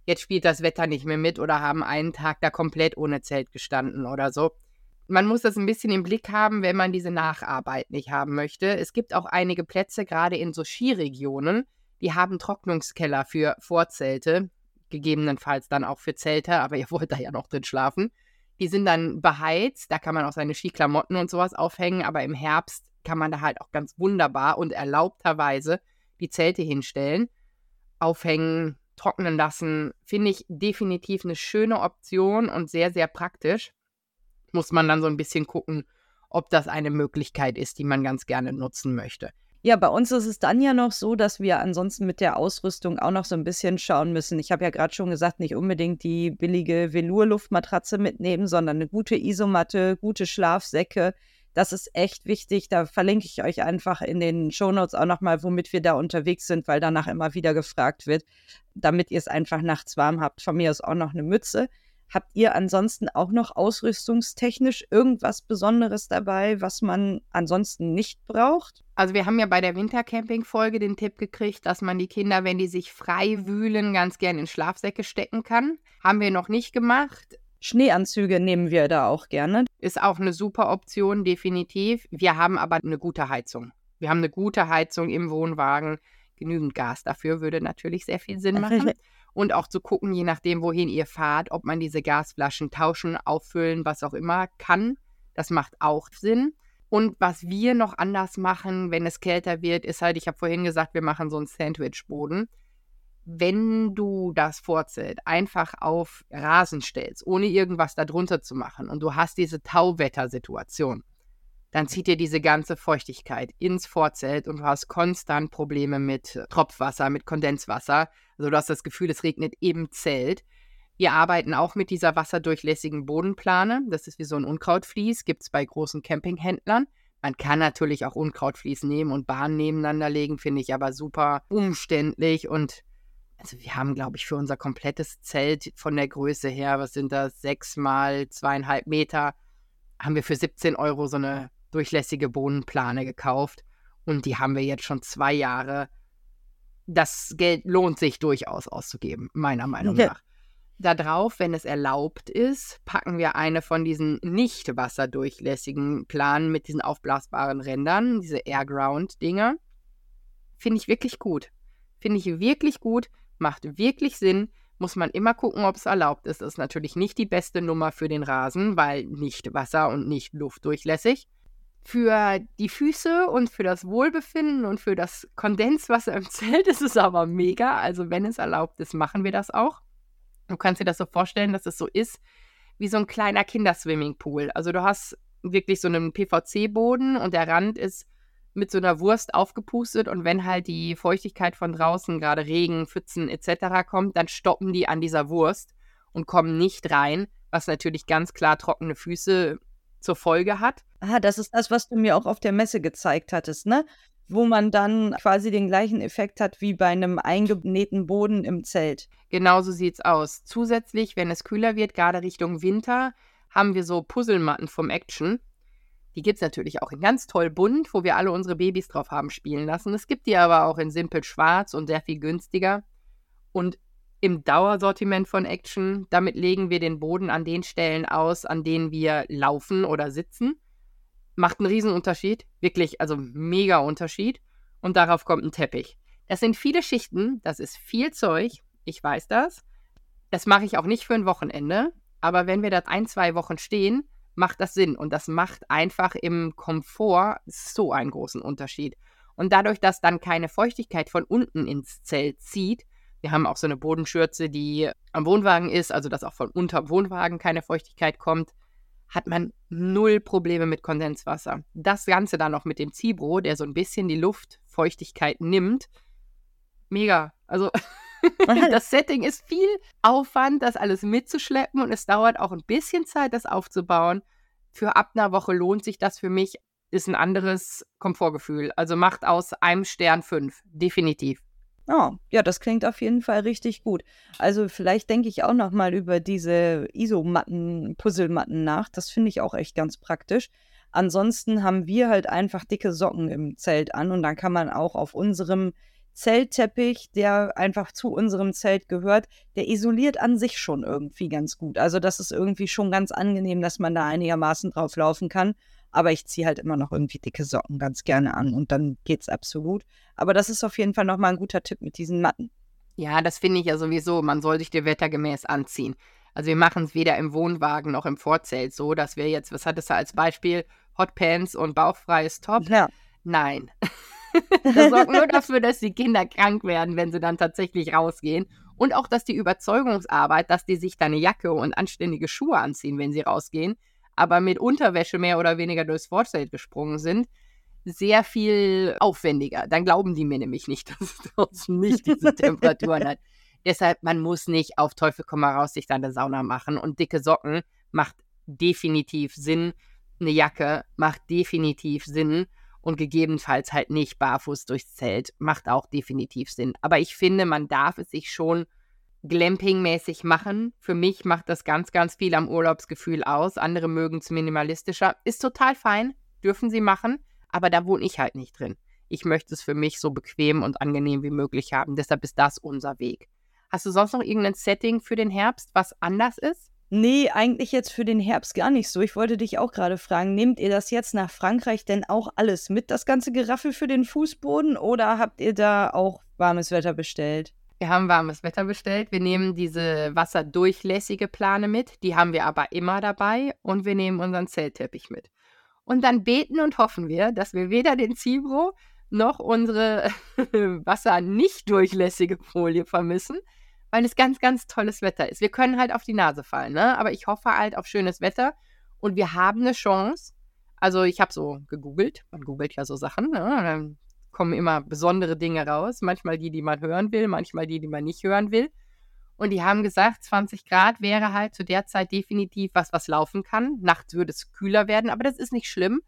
jetzt spielt das Wetter nicht mehr mit oder haben einen Tag da komplett ohne Zelt gestanden oder so. Man muss das ein bisschen im Blick haben, wenn man diese Nacharbeit nicht haben möchte. Es gibt auch einige Plätze, gerade in so Skiregionen, die haben Trocknungskeller für Vorzelte, gegebenenfalls dann auch für Zelte, aber ihr [LAUGHS] wollt da ja noch drin schlafen. Die sind dann beheizt, da kann man auch seine Skiklamotten und sowas aufhängen, aber im Herbst kann man da halt auch ganz wunderbar und erlaubterweise die Zelte hinstellen, aufhängen, trocknen lassen. Finde ich definitiv eine schöne Option und sehr, sehr praktisch. Muss man dann so ein bisschen gucken, ob das eine Möglichkeit ist, die man ganz gerne nutzen möchte. Ja, bei uns ist es dann ja noch so, dass wir ansonsten mit der Ausrüstung auch noch so ein bisschen schauen müssen. Ich habe ja gerade schon gesagt, nicht unbedingt die billige Velour-Luftmatratze mitnehmen, sondern eine gute Isomatte, gute Schlafsäcke. Das ist echt wichtig. Da verlinke ich euch einfach in den Shownotes auch nochmal, womit wir da unterwegs sind, weil danach immer wieder gefragt wird, damit ihr es einfach nachts warm habt. Von mir aus auch noch eine Mütze. Habt ihr ansonsten auch noch ausrüstungstechnisch irgendwas Besonderes dabei, was man ansonsten nicht braucht? Also wir haben ja bei der Wintercamping-Folge den Tipp gekriegt, dass man die Kinder, wenn die sich frei wühlen, ganz gern in Schlafsäcke stecken kann. Haben wir noch nicht gemacht. Schneeanzüge nehmen wir da auch gerne. Ist auch eine super Option, definitiv. Wir haben aber eine gute Heizung. Wir haben eine gute Heizung im Wohnwagen. Genügend Gas dafür würde natürlich sehr viel Sinn machen. Und auch zu gucken, je nachdem, wohin ihr fahrt, ob man diese Gasflaschen tauschen, auffüllen, was auch immer kann. Das macht auch Sinn. Und was wir noch anders machen, wenn es kälter wird, ist halt, ich habe vorhin gesagt, wir machen so einen Sandwichboden. Wenn du das Vorzelt einfach auf Rasen stellst, ohne irgendwas darunter zu machen und du hast diese Tauwettersituation, dann zieht dir diese ganze Feuchtigkeit ins Vorzelt und du hast konstant Probleme mit Tropfwasser, mit Kondenswasser. Also du hast das Gefühl, es regnet im Zelt. Wir arbeiten auch mit dieser wasserdurchlässigen Bodenplane. Das ist wie so ein Unkrautvlies, gibt es bei großen Campinghändlern. Man kann natürlich auch Unkrautvlies nehmen und Bahnen nebeneinander legen, finde ich aber super umständlich. Und also wir haben, glaube ich, für unser komplettes Zelt von der Größe her, was sind das, sechs mal zweieinhalb Meter, haben wir für 17 Euro so eine durchlässige Bohnenplane gekauft und die haben wir jetzt schon zwei Jahre. Das Geld lohnt sich durchaus auszugeben, meiner Meinung ja. nach. Darauf, wenn es erlaubt ist, packen wir eine von diesen nicht wasserdurchlässigen Planen mit diesen aufblasbaren Rändern, diese Airground-Dinger. Finde ich wirklich gut. Finde ich wirklich gut, macht wirklich Sinn muss man immer gucken, ob es erlaubt ist. Das ist natürlich nicht die beste Nummer für den Rasen, weil nicht Wasser und nicht luftdurchlässig. Für die Füße und für das Wohlbefinden und für das Kondenswasser im [LAUGHS] Zelt ist es aber mega. Also wenn es erlaubt ist, machen wir das auch. Du kannst dir das so vorstellen, dass es so ist wie so ein kleiner Kinderswimmingpool. Also du hast wirklich so einen PVC-Boden und der Rand ist mit so einer Wurst aufgepustet und wenn halt die Feuchtigkeit von draußen, gerade Regen, Pfützen etc. kommt, dann stoppen die an dieser Wurst und kommen nicht rein, was natürlich ganz klar trockene Füße zur Folge hat. Ah, das ist das, was du mir auch auf der Messe gezeigt hattest, ne? wo man dann quasi den gleichen Effekt hat wie bei einem eingenähten Boden im Zelt. Genauso sieht's aus. Zusätzlich, wenn es kühler wird, gerade Richtung Winter, haben wir so Puzzlematten vom Action. Die gibt es natürlich auch in ganz toll bunt, wo wir alle unsere Babys drauf haben spielen lassen. Es gibt die aber auch in simpel schwarz und sehr viel günstiger. Und im Dauersortiment von Action, damit legen wir den Boden an den Stellen aus, an denen wir laufen oder sitzen. Macht einen Riesenunterschied. Wirklich, also mega Unterschied. Und darauf kommt ein Teppich. Das sind viele Schichten, das ist viel Zeug. Ich weiß das. Das mache ich auch nicht für ein Wochenende. Aber wenn wir da ein, zwei Wochen stehen, macht das Sinn. Und das macht einfach im Komfort so einen großen Unterschied. Und dadurch, dass dann keine Feuchtigkeit von unten ins Zelt zieht, wir haben auch so eine Bodenschürze, die am Wohnwagen ist, also dass auch von unter Wohnwagen keine Feuchtigkeit kommt, hat man null Probleme mit Kondenswasser. Das Ganze dann noch mit dem Zibro, der so ein bisschen die Luftfeuchtigkeit nimmt. Mega. Also [LAUGHS] das Setting ist viel Aufwand, das alles mitzuschleppen und es dauert auch ein bisschen Zeit, das aufzubauen. Für ab einer Woche lohnt sich das für mich, ist ein anderes Komfortgefühl. Also macht aus einem Stern fünf, definitiv. Oh, ja, das klingt auf jeden Fall richtig gut. Also vielleicht denke ich auch noch mal über diese Isomatten, Puzzlematten nach. Das finde ich auch echt ganz praktisch. Ansonsten haben wir halt einfach dicke Socken im Zelt an und dann kann man auch auf unserem Zeltteppich, der einfach zu unserem Zelt gehört, der isoliert an sich schon irgendwie ganz gut. Also das ist irgendwie schon ganz angenehm, dass man da einigermaßen drauf laufen kann. Aber ich ziehe halt immer noch irgendwie dicke Socken ganz gerne an und dann geht's absolut. Aber das ist auf jeden Fall nochmal ein guter Tipp mit diesen Matten. Ja, das finde ich ja sowieso. Man soll sich dir wettergemäß anziehen. Also wir machen es weder im Wohnwagen noch im Vorzelt so, dass wir jetzt, was hattest du als Beispiel, Hotpants und bauchfreies Top? Ja. Nein. [LAUGHS] Das sorgt nur dafür, dass die Kinder krank werden, wenn sie dann tatsächlich rausgehen. Und auch, dass die Überzeugungsarbeit, dass die sich da eine Jacke und anständige Schuhe anziehen, wenn sie rausgehen, aber mit Unterwäsche mehr oder weniger durchs Vorzelt gesprungen sind, sehr viel aufwendiger. Dann glauben die mir nämlich nicht, [LAUGHS] dass es draußen nicht diese Temperaturen hat. [LAUGHS] Deshalb, man muss nicht auf Teufel komm mal raus sich da eine Sauna machen. Und dicke Socken macht definitiv Sinn. Eine Jacke macht definitiv Sinn und gegebenenfalls halt nicht barfuß durchs Zelt. Macht auch definitiv Sinn. Aber ich finde, man darf es sich schon Glamping-mäßig machen. Für mich macht das ganz, ganz viel am Urlaubsgefühl aus. Andere mögen es minimalistischer. Ist total fein, dürfen sie machen, aber da wohne ich halt nicht drin. Ich möchte es für mich so bequem und angenehm wie möglich haben. Deshalb ist das unser Weg. Hast du sonst noch irgendein Setting für den Herbst, was anders ist? Nee, eigentlich jetzt für den Herbst gar nicht so. Ich wollte dich auch gerade fragen, nehmt ihr das jetzt nach Frankreich denn auch alles mit, das ganze Geraffel für den Fußboden, oder habt ihr da auch warmes Wetter bestellt? Wir haben warmes Wetter bestellt. Wir nehmen diese wasserdurchlässige Plane mit. Die haben wir aber immer dabei. Und wir nehmen unseren Zeltteppich mit. Und dann beten und hoffen wir, dass wir weder den Zibro noch unsere [LAUGHS] wassernicht durchlässige Folie vermissen weil es ganz, ganz tolles Wetter ist. Wir können halt auf die Nase fallen, ne? aber ich hoffe halt auf schönes Wetter und wir haben eine Chance. Also ich habe so gegoogelt, man googelt ja so Sachen, ne? dann kommen immer besondere Dinge raus, manchmal die, die man hören will, manchmal die, die man nicht hören will. Und die haben gesagt, 20 Grad wäre halt zu der Zeit definitiv was, was laufen kann. Nachts würde es kühler werden, aber das ist nicht schlimm.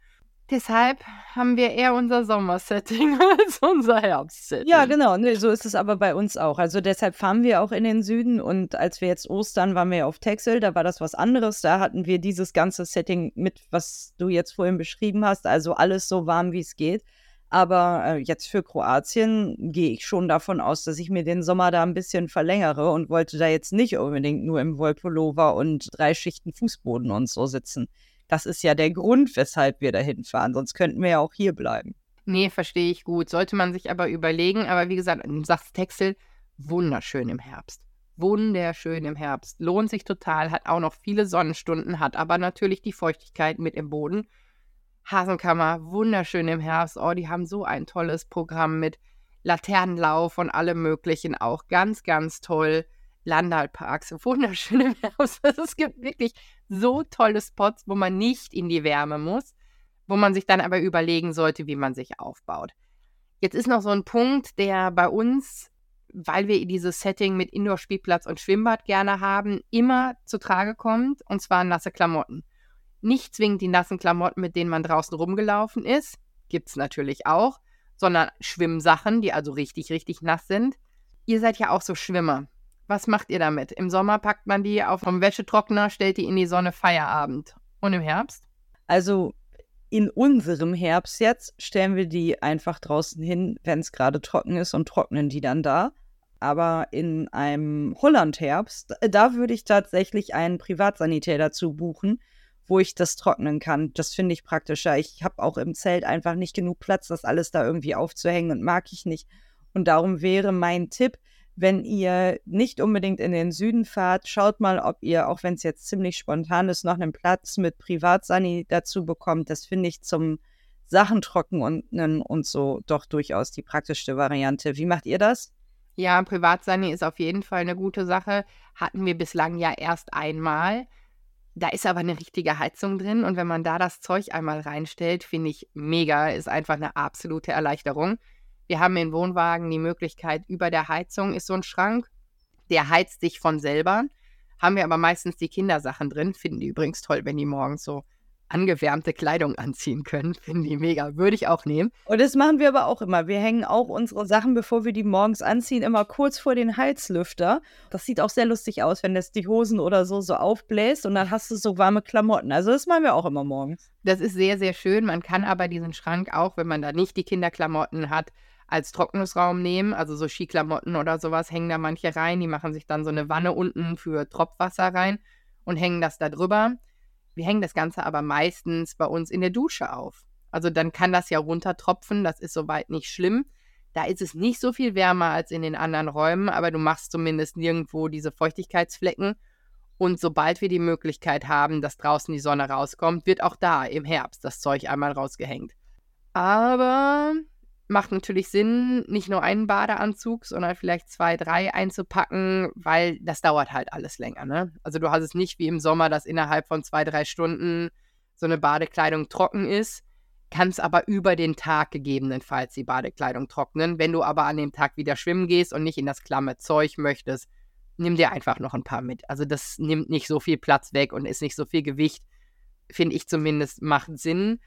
Deshalb haben wir eher unser Sommersetting [LAUGHS] als unser Herbstsetting. Ja, genau. Nee, so ist es aber bei uns auch. Also deshalb fahren wir auch in den Süden. Und als wir jetzt Ostern waren wir auf Texel, da war das was anderes. Da hatten wir dieses ganze Setting mit, was du jetzt vorhin beschrieben hast. Also alles so warm, wie es geht. Aber äh, jetzt für Kroatien gehe ich schon davon aus, dass ich mir den Sommer da ein bisschen verlängere und wollte da jetzt nicht unbedingt nur im Wollpullover und drei Schichten Fußboden und so sitzen. Das ist ja der Grund, weshalb wir dahin fahren. Sonst könnten wir ja auch hier bleiben. Nee, verstehe ich gut. Sollte man sich aber überlegen. Aber wie gesagt, du sagst Texel, wunderschön im Herbst. Wunderschön im Herbst. Lohnt sich total, hat auch noch viele Sonnenstunden, hat aber natürlich die Feuchtigkeit mit im Boden. Hasenkammer, wunderschön im Herbst. Oh, die haben so ein tolles Programm mit Laternenlauf und allem Möglichen auch. Ganz, ganz toll. Landalparks, [LAUGHS] wunderschön im Herbst. [LAUGHS] Es gibt wirklich so tolle Spots, wo man nicht in die Wärme muss, wo man sich dann aber überlegen sollte, wie man sich aufbaut. Jetzt ist noch so ein Punkt, der bei uns, weil wir dieses Setting mit Indoor-Spielplatz und Schwimmbad gerne haben, immer zu Trage kommt, und zwar nasse Klamotten. Nicht zwingend die nassen Klamotten, mit denen man draußen rumgelaufen ist, gibt es natürlich auch, sondern Schwimmsachen, die also richtig, richtig nass sind. Ihr seid ja auch so Schwimmer. Was macht ihr damit? Im Sommer packt man die auf vom Wäschetrockner, stellt die in die Sonne Feierabend. Und im Herbst? Also in unserem Herbst jetzt stellen wir die einfach draußen hin, wenn es gerade trocken ist und trocknen die dann da. Aber in einem Holland-Herbst, da würde ich tatsächlich einen Privatsanitär dazu buchen, wo ich das trocknen kann. Das finde ich praktischer. Ich habe auch im Zelt einfach nicht genug Platz, das alles da irgendwie aufzuhängen und mag ich nicht. Und darum wäre mein Tipp, wenn ihr nicht unbedingt in den Süden fahrt, schaut mal, ob ihr, auch wenn es jetzt ziemlich spontan ist, noch einen Platz mit Privatsani dazu bekommt. Das finde ich zum Sachen trocknen und so doch durchaus die praktischste Variante. Wie macht ihr das? Ja, Privatsani ist auf jeden Fall eine gute Sache. Hatten wir bislang ja erst einmal. Da ist aber eine richtige Heizung drin und wenn man da das Zeug einmal reinstellt, finde ich mega, ist einfach eine absolute Erleichterung. Wir haben in Wohnwagen die Möglichkeit, über der Heizung ist so ein Schrank, der heizt sich von selber. Haben wir aber meistens die Kindersachen drin, finden die übrigens toll, wenn die morgens so angewärmte Kleidung anziehen können. Finden die mega. Würde ich auch nehmen. Und das machen wir aber auch immer. Wir hängen auch unsere Sachen, bevor wir die morgens anziehen, immer kurz vor den Heizlüfter. Das sieht auch sehr lustig aus, wenn das die Hosen oder so so aufbläst und dann hast du so warme Klamotten. Also das machen wir auch immer morgens. Das ist sehr, sehr schön. Man kann aber diesen Schrank auch, wenn man da nicht die Kinderklamotten hat, als Trocknungsraum nehmen. Also so Skiklamotten oder sowas hängen da manche rein. Die machen sich dann so eine Wanne unten für Tropfwasser rein und hängen das da drüber. Wir hängen das Ganze aber meistens bei uns in der Dusche auf. Also dann kann das ja runtertropfen, das ist soweit nicht schlimm. Da ist es nicht so viel wärmer als in den anderen Räumen, aber du machst zumindest nirgendwo diese Feuchtigkeitsflecken. Und sobald wir die Möglichkeit haben, dass draußen die Sonne rauskommt, wird auch da im Herbst das Zeug einmal rausgehängt. Aber macht natürlich Sinn, nicht nur einen Badeanzug, sondern vielleicht zwei, drei einzupacken, weil das dauert halt alles länger. Ne? Also du hast es nicht wie im Sommer, dass innerhalb von zwei, drei Stunden so eine Badekleidung trocken ist, kannst aber über den Tag gegebenenfalls die Badekleidung trocknen. Wenn du aber an dem Tag wieder schwimmen gehst und nicht in das klamme Zeug möchtest, nimm dir einfach noch ein paar mit. Also das nimmt nicht so viel Platz weg und ist nicht so viel Gewicht, finde ich zumindest, macht Sinn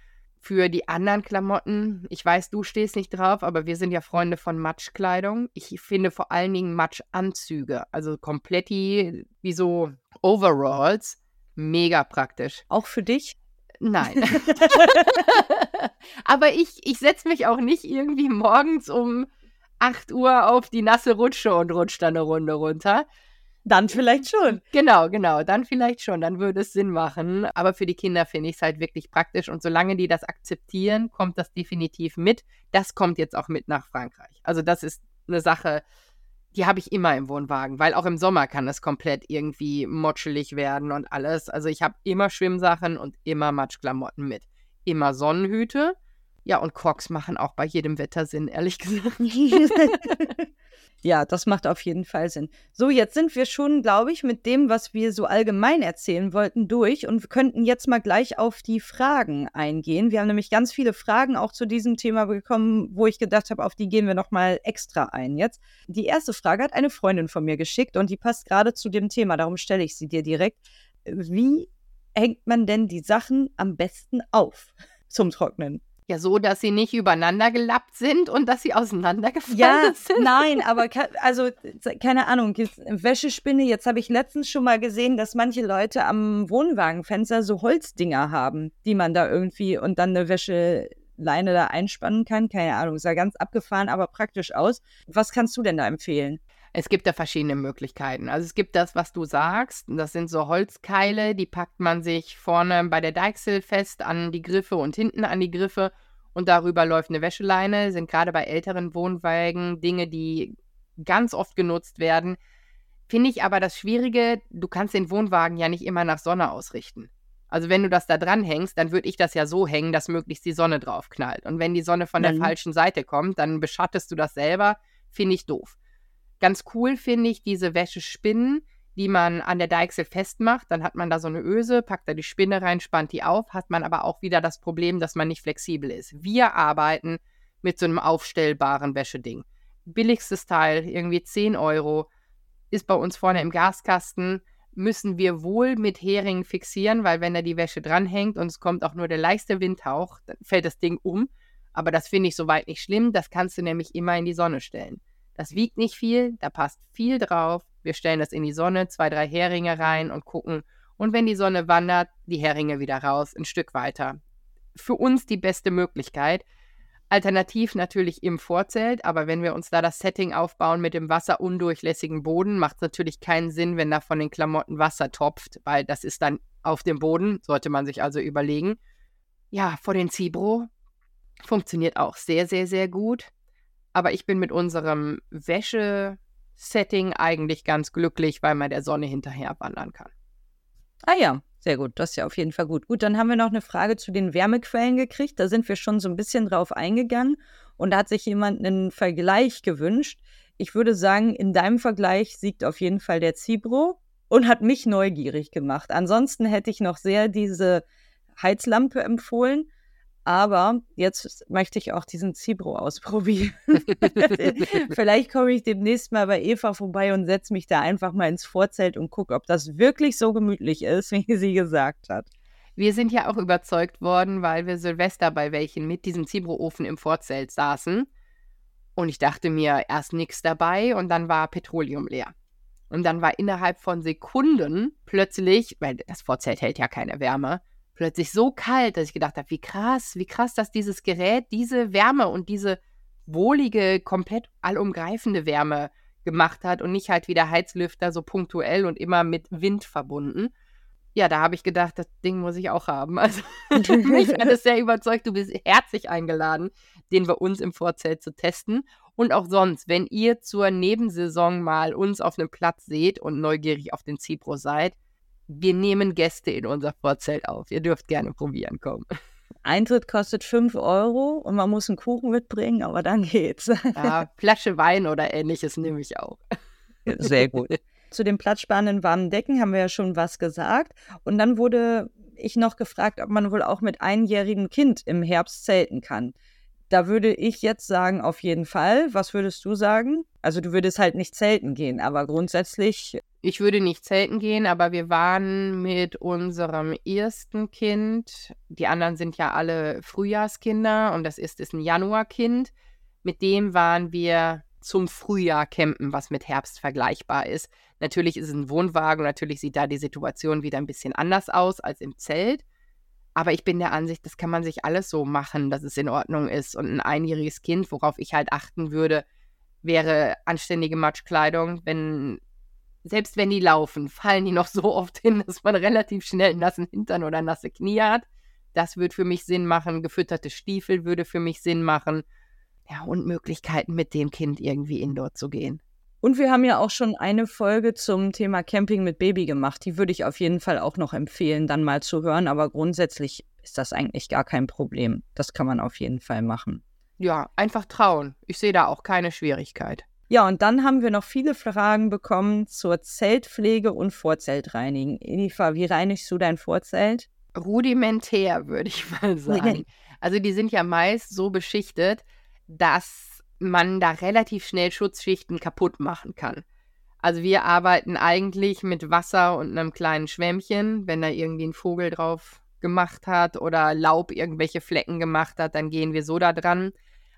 für die anderen Klamotten. Ich weiß, du stehst nicht drauf, aber wir sind ja Freunde von Matschkleidung. Ich finde vor allen Dingen Matschanzüge, also komplett wie so Overalls, mega praktisch. Auch für dich? Nein. [LAUGHS] [LAUGHS] aber ich, ich setze mich auch nicht irgendwie morgens um 8 Uhr auf die nasse Rutsche und rutsche dann eine Runde runter. Dann vielleicht schon. Genau, genau, dann vielleicht schon, dann würde es Sinn machen. Aber für die Kinder finde ich es halt wirklich praktisch und solange die das akzeptieren, kommt das definitiv mit. Das kommt jetzt auch mit nach Frankreich. Also das ist eine Sache, die habe ich immer im Wohnwagen, weil auch im Sommer kann es komplett irgendwie motschelig werden und alles. Also ich habe immer Schwimmsachen und immer Matschklamotten mit. Immer Sonnenhüte. Ja, und Crocs machen auch bei jedem Wetter Sinn, ehrlich gesagt. [LAUGHS] Ja, [LAUGHS] das macht auf jeden Fall Sinn. So, jetzt sind wir schon, glaube ich, mit dem, was wir so allgemein erzählen wollten, durch und wir könnten jetzt mal gleich auf die Fragen eingehen. Wir haben nämlich ganz viele Fragen auch zu diesem Thema bekommen, wo ich gedacht habe, auf die gehen wir nochmal extra ein jetzt. Die erste Frage hat eine Freundin von mir geschickt und die passt gerade zu dem Thema, darum stelle ich sie dir direkt. Wie hängt man denn die Sachen am besten auf [LAUGHS] zum Trocknen? Ja, so, dass sie nicht übereinander gelappt sind und dass sie auseinandergefallen ja, [LAUGHS] sind. Nein, aber also keine Ahnung, Wäschespinne, jetzt habe ich letztens schon mal gesehen, dass manche Leute am Wohnwagenfenster so Holzdinger haben, die man da irgendwie und dann eine Wäscheleine da einspannen kann. Keine Ahnung, sah ganz abgefahren, aber praktisch aus. Was kannst du denn da empfehlen? Es gibt da verschiedene Möglichkeiten. Also es gibt das, was du sagst. Das sind so Holzkeile, die packt man sich vorne bei der Deichsel fest an die Griffe und hinten an die Griffe und darüber läuft eine Wäscheleine. Sind gerade bei älteren Wohnwagen Dinge, die ganz oft genutzt werden. Finde ich aber das Schwierige, du kannst den Wohnwagen ja nicht immer nach Sonne ausrichten. Also wenn du das da dran hängst, dann würde ich das ja so hängen, dass möglichst die Sonne drauf knallt. Und wenn die Sonne von der mhm. falschen Seite kommt, dann beschattest du das selber. Finde ich doof. Ganz cool finde ich diese Wäschespinnen, die man an der Deichsel festmacht. Dann hat man da so eine Öse, packt da die Spinne rein, spannt die auf, hat man aber auch wieder das Problem, dass man nicht flexibel ist. Wir arbeiten mit so einem aufstellbaren Wäscheding. Billigstes Teil, irgendwie 10 Euro, ist bei uns vorne im Gaskasten. Müssen wir wohl mit Heringen fixieren, weil wenn da die Wäsche dranhängt und es kommt auch nur der leichte Windhauch, dann fällt das Ding um. Aber das finde ich soweit nicht schlimm. Das kannst du nämlich immer in die Sonne stellen. Das wiegt nicht viel, da passt viel drauf. Wir stellen das in die Sonne, zwei, drei Heringe rein und gucken. Und wenn die Sonne wandert, die Heringe wieder raus, ein Stück weiter. Für uns die beste Möglichkeit. Alternativ natürlich im Vorzelt, aber wenn wir uns da das Setting aufbauen mit dem wasserundurchlässigen Boden, macht es natürlich keinen Sinn, wenn da von den Klamotten Wasser topft, weil das ist dann auf dem Boden, sollte man sich also überlegen. Ja, vor den Zibro funktioniert auch sehr, sehr, sehr gut. Aber ich bin mit unserem Wäschesetting eigentlich ganz glücklich, weil man der Sonne hinterher wandern kann. Ah ja, sehr gut. Das ist ja auf jeden Fall gut. Gut, dann haben wir noch eine Frage zu den Wärmequellen gekriegt. Da sind wir schon so ein bisschen drauf eingegangen. Und da hat sich jemand einen Vergleich gewünscht. Ich würde sagen, in deinem Vergleich siegt auf jeden Fall der Zibro und hat mich neugierig gemacht. Ansonsten hätte ich noch sehr diese Heizlampe empfohlen. Aber jetzt möchte ich auch diesen Zibro ausprobieren. [LAUGHS] Vielleicht komme ich demnächst mal bei Eva vorbei und setze mich da einfach mal ins Vorzelt und gucke, ob das wirklich so gemütlich ist, [LAUGHS] wie sie gesagt hat. Wir sind ja auch überzeugt worden, weil wir Silvester bei welchen mit diesem Zibro-Ofen im Vorzelt saßen. Und ich dachte mir, erst nichts dabei und dann war Petroleum leer. Und dann war innerhalb von Sekunden plötzlich, weil das Vorzelt hält ja keine Wärme, plötzlich so kalt, dass ich gedacht habe, wie krass, wie krass, dass dieses Gerät diese Wärme und diese wohlige, komplett allumgreifende Wärme gemacht hat und nicht halt wie der Heizlüfter so punktuell und immer mit Wind verbunden. Ja, da habe ich gedacht, das Ding muss ich auch haben. [LAUGHS] Also [LAUGHS] mich hat es sehr überzeugt. Du bist herzlich eingeladen, den bei uns im Vorzelt zu testen. Und auch sonst, wenn ihr zur Nebensaison mal uns auf einem Platz seht und neugierig auf den Zipro seid, wir nehmen Gäste in unser Vorzelt auf. Ihr dürft gerne probieren kommen. Eintritt kostet 5 Euro und man muss einen Kuchen mitbringen, aber dann geht's. Ja, Flasche Wein oder ähnliches nehme ich auch. Sehr gut. [LAUGHS] Zu den platzsparenden warmen Decken haben wir ja schon was gesagt. Und dann wurde ich noch gefragt, ob man wohl auch mit einjährigem Kind im Herbst zelten kann. Da würde ich jetzt sagen, auf jeden Fall. Was würdest du sagen? Also du würdest halt nicht zelten gehen, aber grundsätzlich. Ich würde nicht zelten gehen, aber wir waren mit unserem ersten Kind, die anderen sind ja alle Frühjahrskinder und das ist, ist ein Januarkind. Mit dem waren wir zum Frühjahr campen, was mit Herbst vergleichbar ist. Natürlich ist es ein Wohnwagen, natürlich sieht da die Situation wieder ein bisschen anders aus als im Zelt. Aber ich bin der Ansicht, das kann man sich alles so machen, dass es in Ordnung ist. Und ein einjähriges Kind, worauf ich halt achten würde, wäre anständige Matschkleidung. Wenn, selbst wenn die laufen, fallen die noch so oft hin, dass man relativ schnell einen nassen Hintern oder nasse Knie hat. Das würde für mich Sinn machen. Gefütterte Stiefel würde für mich Sinn machen. Ja, und Möglichkeiten, mit dem Kind irgendwie indoor zu gehen. Und wir haben ja auch schon eine Folge zum Thema Camping mit Baby gemacht. Die würde ich auf jeden Fall auch noch empfehlen, dann mal zu hören. Aber grundsätzlich ist das eigentlich gar kein Problem. Das kann man auf jeden Fall machen. Ja, einfach trauen. Ich sehe da auch keine Schwierigkeit. Ja, und dann haben wir noch viele Fragen bekommen zur Zeltpflege und Vorzeltreinigen. Eva, wie reinigst du dein Vorzelt? Rudimentär, würde ich mal sagen. Also die sind ja meist so beschichtet, dass man da relativ schnell Schutzschichten kaputt machen kann. Also wir arbeiten eigentlich mit Wasser und einem kleinen Schwämmchen. Wenn da irgendwie ein Vogel drauf gemacht hat oder Laub irgendwelche Flecken gemacht hat, dann gehen wir so da dran.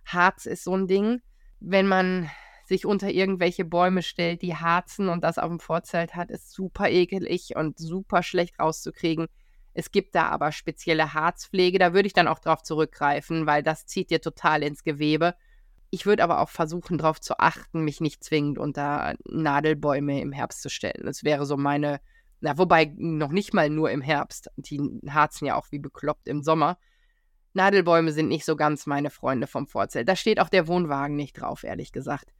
Harz ist so ein Ding. Wenn man sich unter irgendwelche Bäume stellt, die harzen und das auf dem Vorzelt hat, ist super ekelig und super schlecht rauszukriegen. Es gibt da aber spezielle Harzpflege, da würde ich dann auch drauf zurückgreifen, weil das zieht dir total ins Gewebe. Ich würde aber auch versuchen, darauf zu achten, mich nicht zwingend unter Nadelbäume im Herbst zu stellen. Das wäre so meine, na, wobei noch nicht mal nur im Herbst. Die harzen ja auch wie bekloppt im Sommer. Nadelbäume sind nicht so ganz meine Freunde vom Vorzelt. Da steht auch der Wohnwagen nicht drauf, ehrlich gesagt.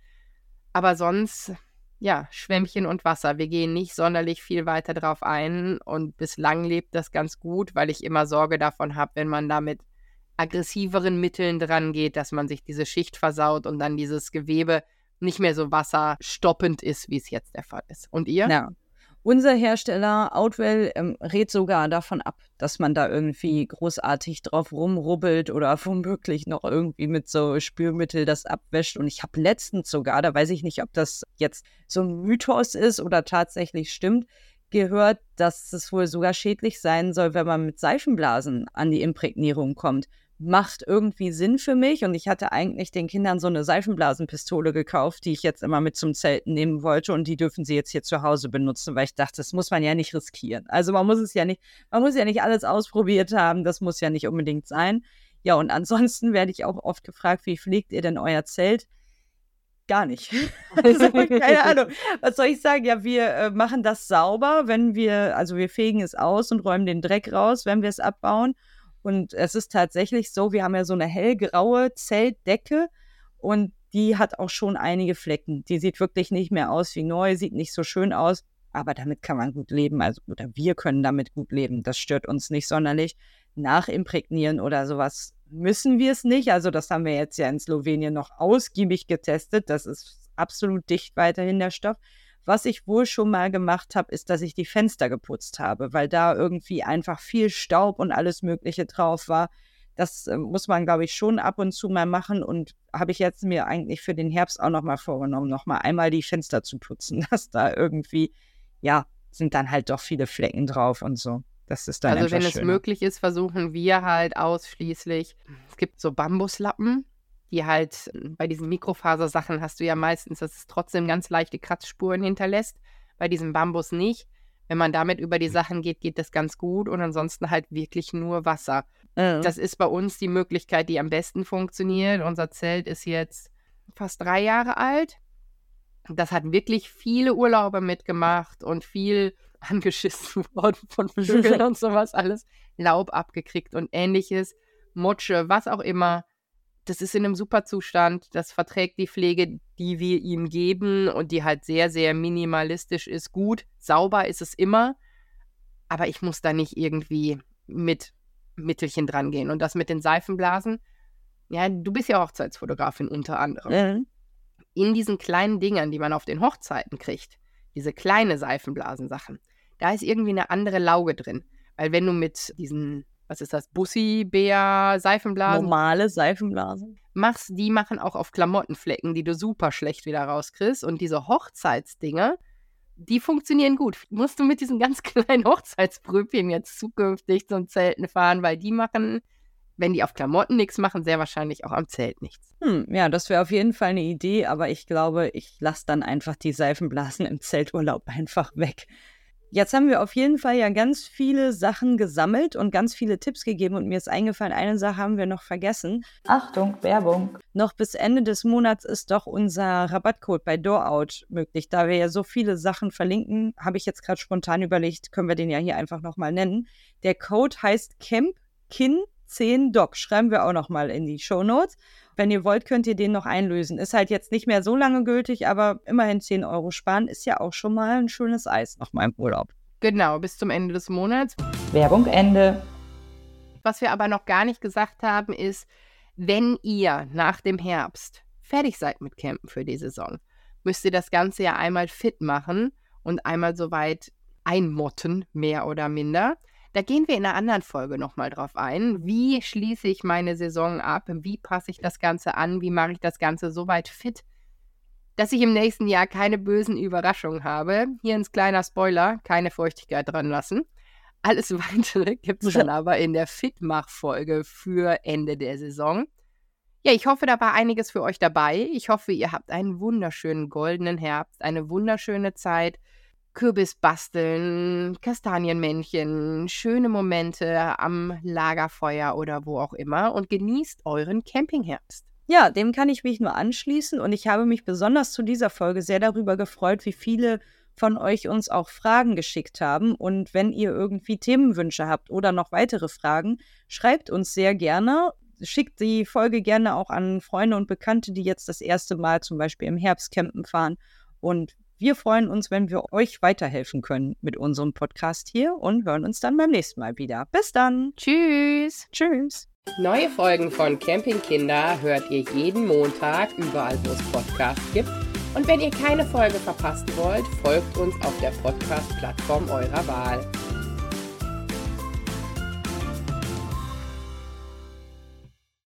Aber sonst, ja, Schwämmchen und Wasser. Wir gehen nicht sonderlich viel weiter drauf ein und bislang lebt das ganz gut, weil ich immer Sorge davon habe, wenn man damit aggressiveren Mitteln dran geht, dass man sich diese Schicht versaut und dann dieses Gewebe nicht mehr so wasserstoppend ist, wie es jetzt der Fall ist. Und ihr? Ja. Unser Hersteller Outwell ähm, rät sogar davon ab, dass man da irgendwie großartig drauf rumrubbelt oder [LAUGHS] womöglich noch irgendwie mit so Spülmittel das abwäscht. Und ich habe letztens sogar, da weiß ich nicht, ob das jetzt so ein Mythos ist oder tatsächlich stimmt, gehört, dass es wohl sogar schädlich sein soll, wenn man mit Seifenblasen an die Imprägnierung kommt macht irgendwie Sinn für mich. Und ich hatte eigentlich den Kindern so eine Seifenblasenpistole gekauft, die ich jetzt immer mit zum Zelten nehmen wollte. Und die dürfen sie jetzt hier zu Hause benutzen, weil ich dachte, das muss man ja nicht riskieren. Also man muss es ja nicht, man muss ja nicht alles ausprobiert haben. Das muss ja nicht unbedingt sein. Ja, und ansonsten werde ich auch oft gefragt, wie pflegt ihr denn euer Zelt? Gar nicht. [LAUGHS] Also, keine [LAUGHS] Ahnung. Was soll ich sagen? Ja, wir äh, machen das sauber, wenn wir, also wir fegen es aus und räumen den Dreck raus, wenn wir es abbauen. Und es ist tatsächlich so, wir haben ja so eine hellgraue Zeltdecke und die hat auch schon einige Flecken. Die sieht wirklich nicht mehr aus wie neu, sieht nicht so schön aus, aber damit kann man gut leben. Also, oder wir können damit gut leben. Das stört uns nicht sonderlich. Nachimprägnieren oder sowas müssen wir es nicht. Also, das haben wir jetzt ja in Slowenien noch ausgiebig getestet. Das ist absolut dicht weiterhin der Stoff. Was ich wohl schon mal gemacht habe, ist, dass ich die Fenster geputzt habe, weil da irgendwie einfach viel Staub und alles Mögliche drauf war. Das äh, muss man, glaube ich, schon ab und zu mal machen und habe ich jetzt mir eigentlich für den Herbst auch nochmal vorgenommen, nochmal einmal die Fenster zu putzen, [LAUGHS] dass da irgendwie, ja, sind dann halt doch viele Flecken drauf und so. Das ist dann Also wenn schöner. es möglich ist, versuchen wir halt ausschließlich, es gibt so Bambuslappen, die halt bei diesen Mikrofasersachen hast du ja meistens, dass es trotzdem ganz leichte Kratzspuren hinterlässt. Bei diesem Bambus nicht. Wenn man damit über die Sachen geht, geht das ganz gut und ansonsten halt wirklich nur Wasser. Mhm. Das ist bei uns die Möglichkeit, die am besten funktioniert. Unser Zelt ist jetzt fast drei Jahre alt. Das hat wirklich viele Urlaube mitgemacht und viel [LAUGHS] angeschissen [LAUGHS] worden von Vögeln [LAUGHS] und sowas alles. Laub abgekriegt und ähnliches. Motsche, was auch immer das ist in einem super Zustand. Das verträgt die Pflege, die wir ihm geben und die halt sehr, sehr minimalistisch ist. Gut, sauber ist es immer, aber ich muss da nicht irgendwie mit Mittelchen dran gehen. Und das mit den Seifenblasen, ja, du bist ja Hochzeitsfotografin unter anderem. Mhm. In diesen kleinen Dingern, die man auf den Hochzeiten kriegt, diese kleine Seifenblasensachen, da ist irgendwie eine andere Lauge drin. Weil wenn du mit diesen was ist das, Bussi, Bär, Seifenblasen Normale Seifenblasen. machst, die machen auch auf Klamottenflecken, die du super schlecht wieder rauskriegst. Und diese Hochzeitsdinger, die funktionieren gut. Musst du mit diesen ganz [LAUGHS] kleinen Hochzeitspröbchen jetzt zukünftig zum Zelten fahren, weil die machen, wenn die auf Klamotten nichts machen, sehr wahrscheinlich auch am Zelt nichts. Hm, ja, das wäre auf jeden Fall eine Idee, aber ich glaube, ich lasse dann einfach die Seifenblasen im Zelturlaub [LAUGHS] einfach weg. Jetzt haben wir auf jeden Fall ja ganz viele Sachen gesammelt und ganz viele Tipps gegeben und mir ist eingefallen, eine Sache haben wir noch vergessen. Achtung, Werbung. Noch bis Ende des Monats ist doch unser Rabattcode bei DoorOut möglich. Da wir ja so viele Sachen verlinken, habe ich jetzt gerade spontan überlegt, können wir den ja hier einfach nochmal nennen. Der Code heißt CampKin10Doc. Schreiben wir auch nochmal in die Show Notes. Wenn ihr wollt, könnt ihr den noch einlösen. Ist halt jetzt nicht mehr so lange gültig, aber immerhin 10 Euro sparen ist ja auch schon mal ein schönes Eis nach meinem Urlaub. Genau, bis zum Ende des Monats. Werbung Ende. Was wir aber noch gar nicht gesagt haben, ist, wenn ihr nach dem Herbst fertig seid mit Campen für die Saison, müsst ihr das Ganze ja einmal fit machen und einmal soweit einmotten, mehr oder minder. Da gehen wir in einer anderen Folge nochmal drauf ein. Wie schließe ich meine Saison ab? Wie passe ich das Ganze an? Wie mache ich das Ganze so weit fit, dass ich im nächsten Jahr keine bösen Überraschungen habe? Hier ein kleiner Spoiler, keine Feuchtigkeit dran lassen. Alles [LAUGHS] weitere gibt es dann aber in der Fitmach-Folge für Ende der Saison. Ja, ich hoffe, da war einiges für euch dabei. Ich hoffe, ihr habt einen wunderschönen goldenen Herbst, eine wunderschöne Zeit. Kürbis basteln, Kastanienmännchen, schöne Momente am Lagerfeuer oder wo auch immer und genießt euren Campingherbst. Ja, dem kann ich mich nur anschließen und ich habe mich besonders zu dieser Folge sehr darüber gefreut, wie viele von euch uns auch Fragen geschickt haben. Und wenn ihr irgendwie Themenwünsche habt oder noch weitere Fragen, schreibt uns sehr gerne. Schickt die Folge gerne auch an Freunde und Bekannte, die jetzt das erste Mal zum Beispiel im Herbst campen fahren. Und wir freuen uns, wenn wir euch weiterhelfen können mit unserem Podcast hier und hören uns dann beim nächsten Mal wieder. Bis dann. Tschüss. Tschüss. Neue Folgen von Campingkinder hört ihr jeden Montag überall, wo es Podcasts gibt. Und wenn ihr keine Folge verpassen wollt, folgt uns auf der Podcast-Plattform eurer Wahl.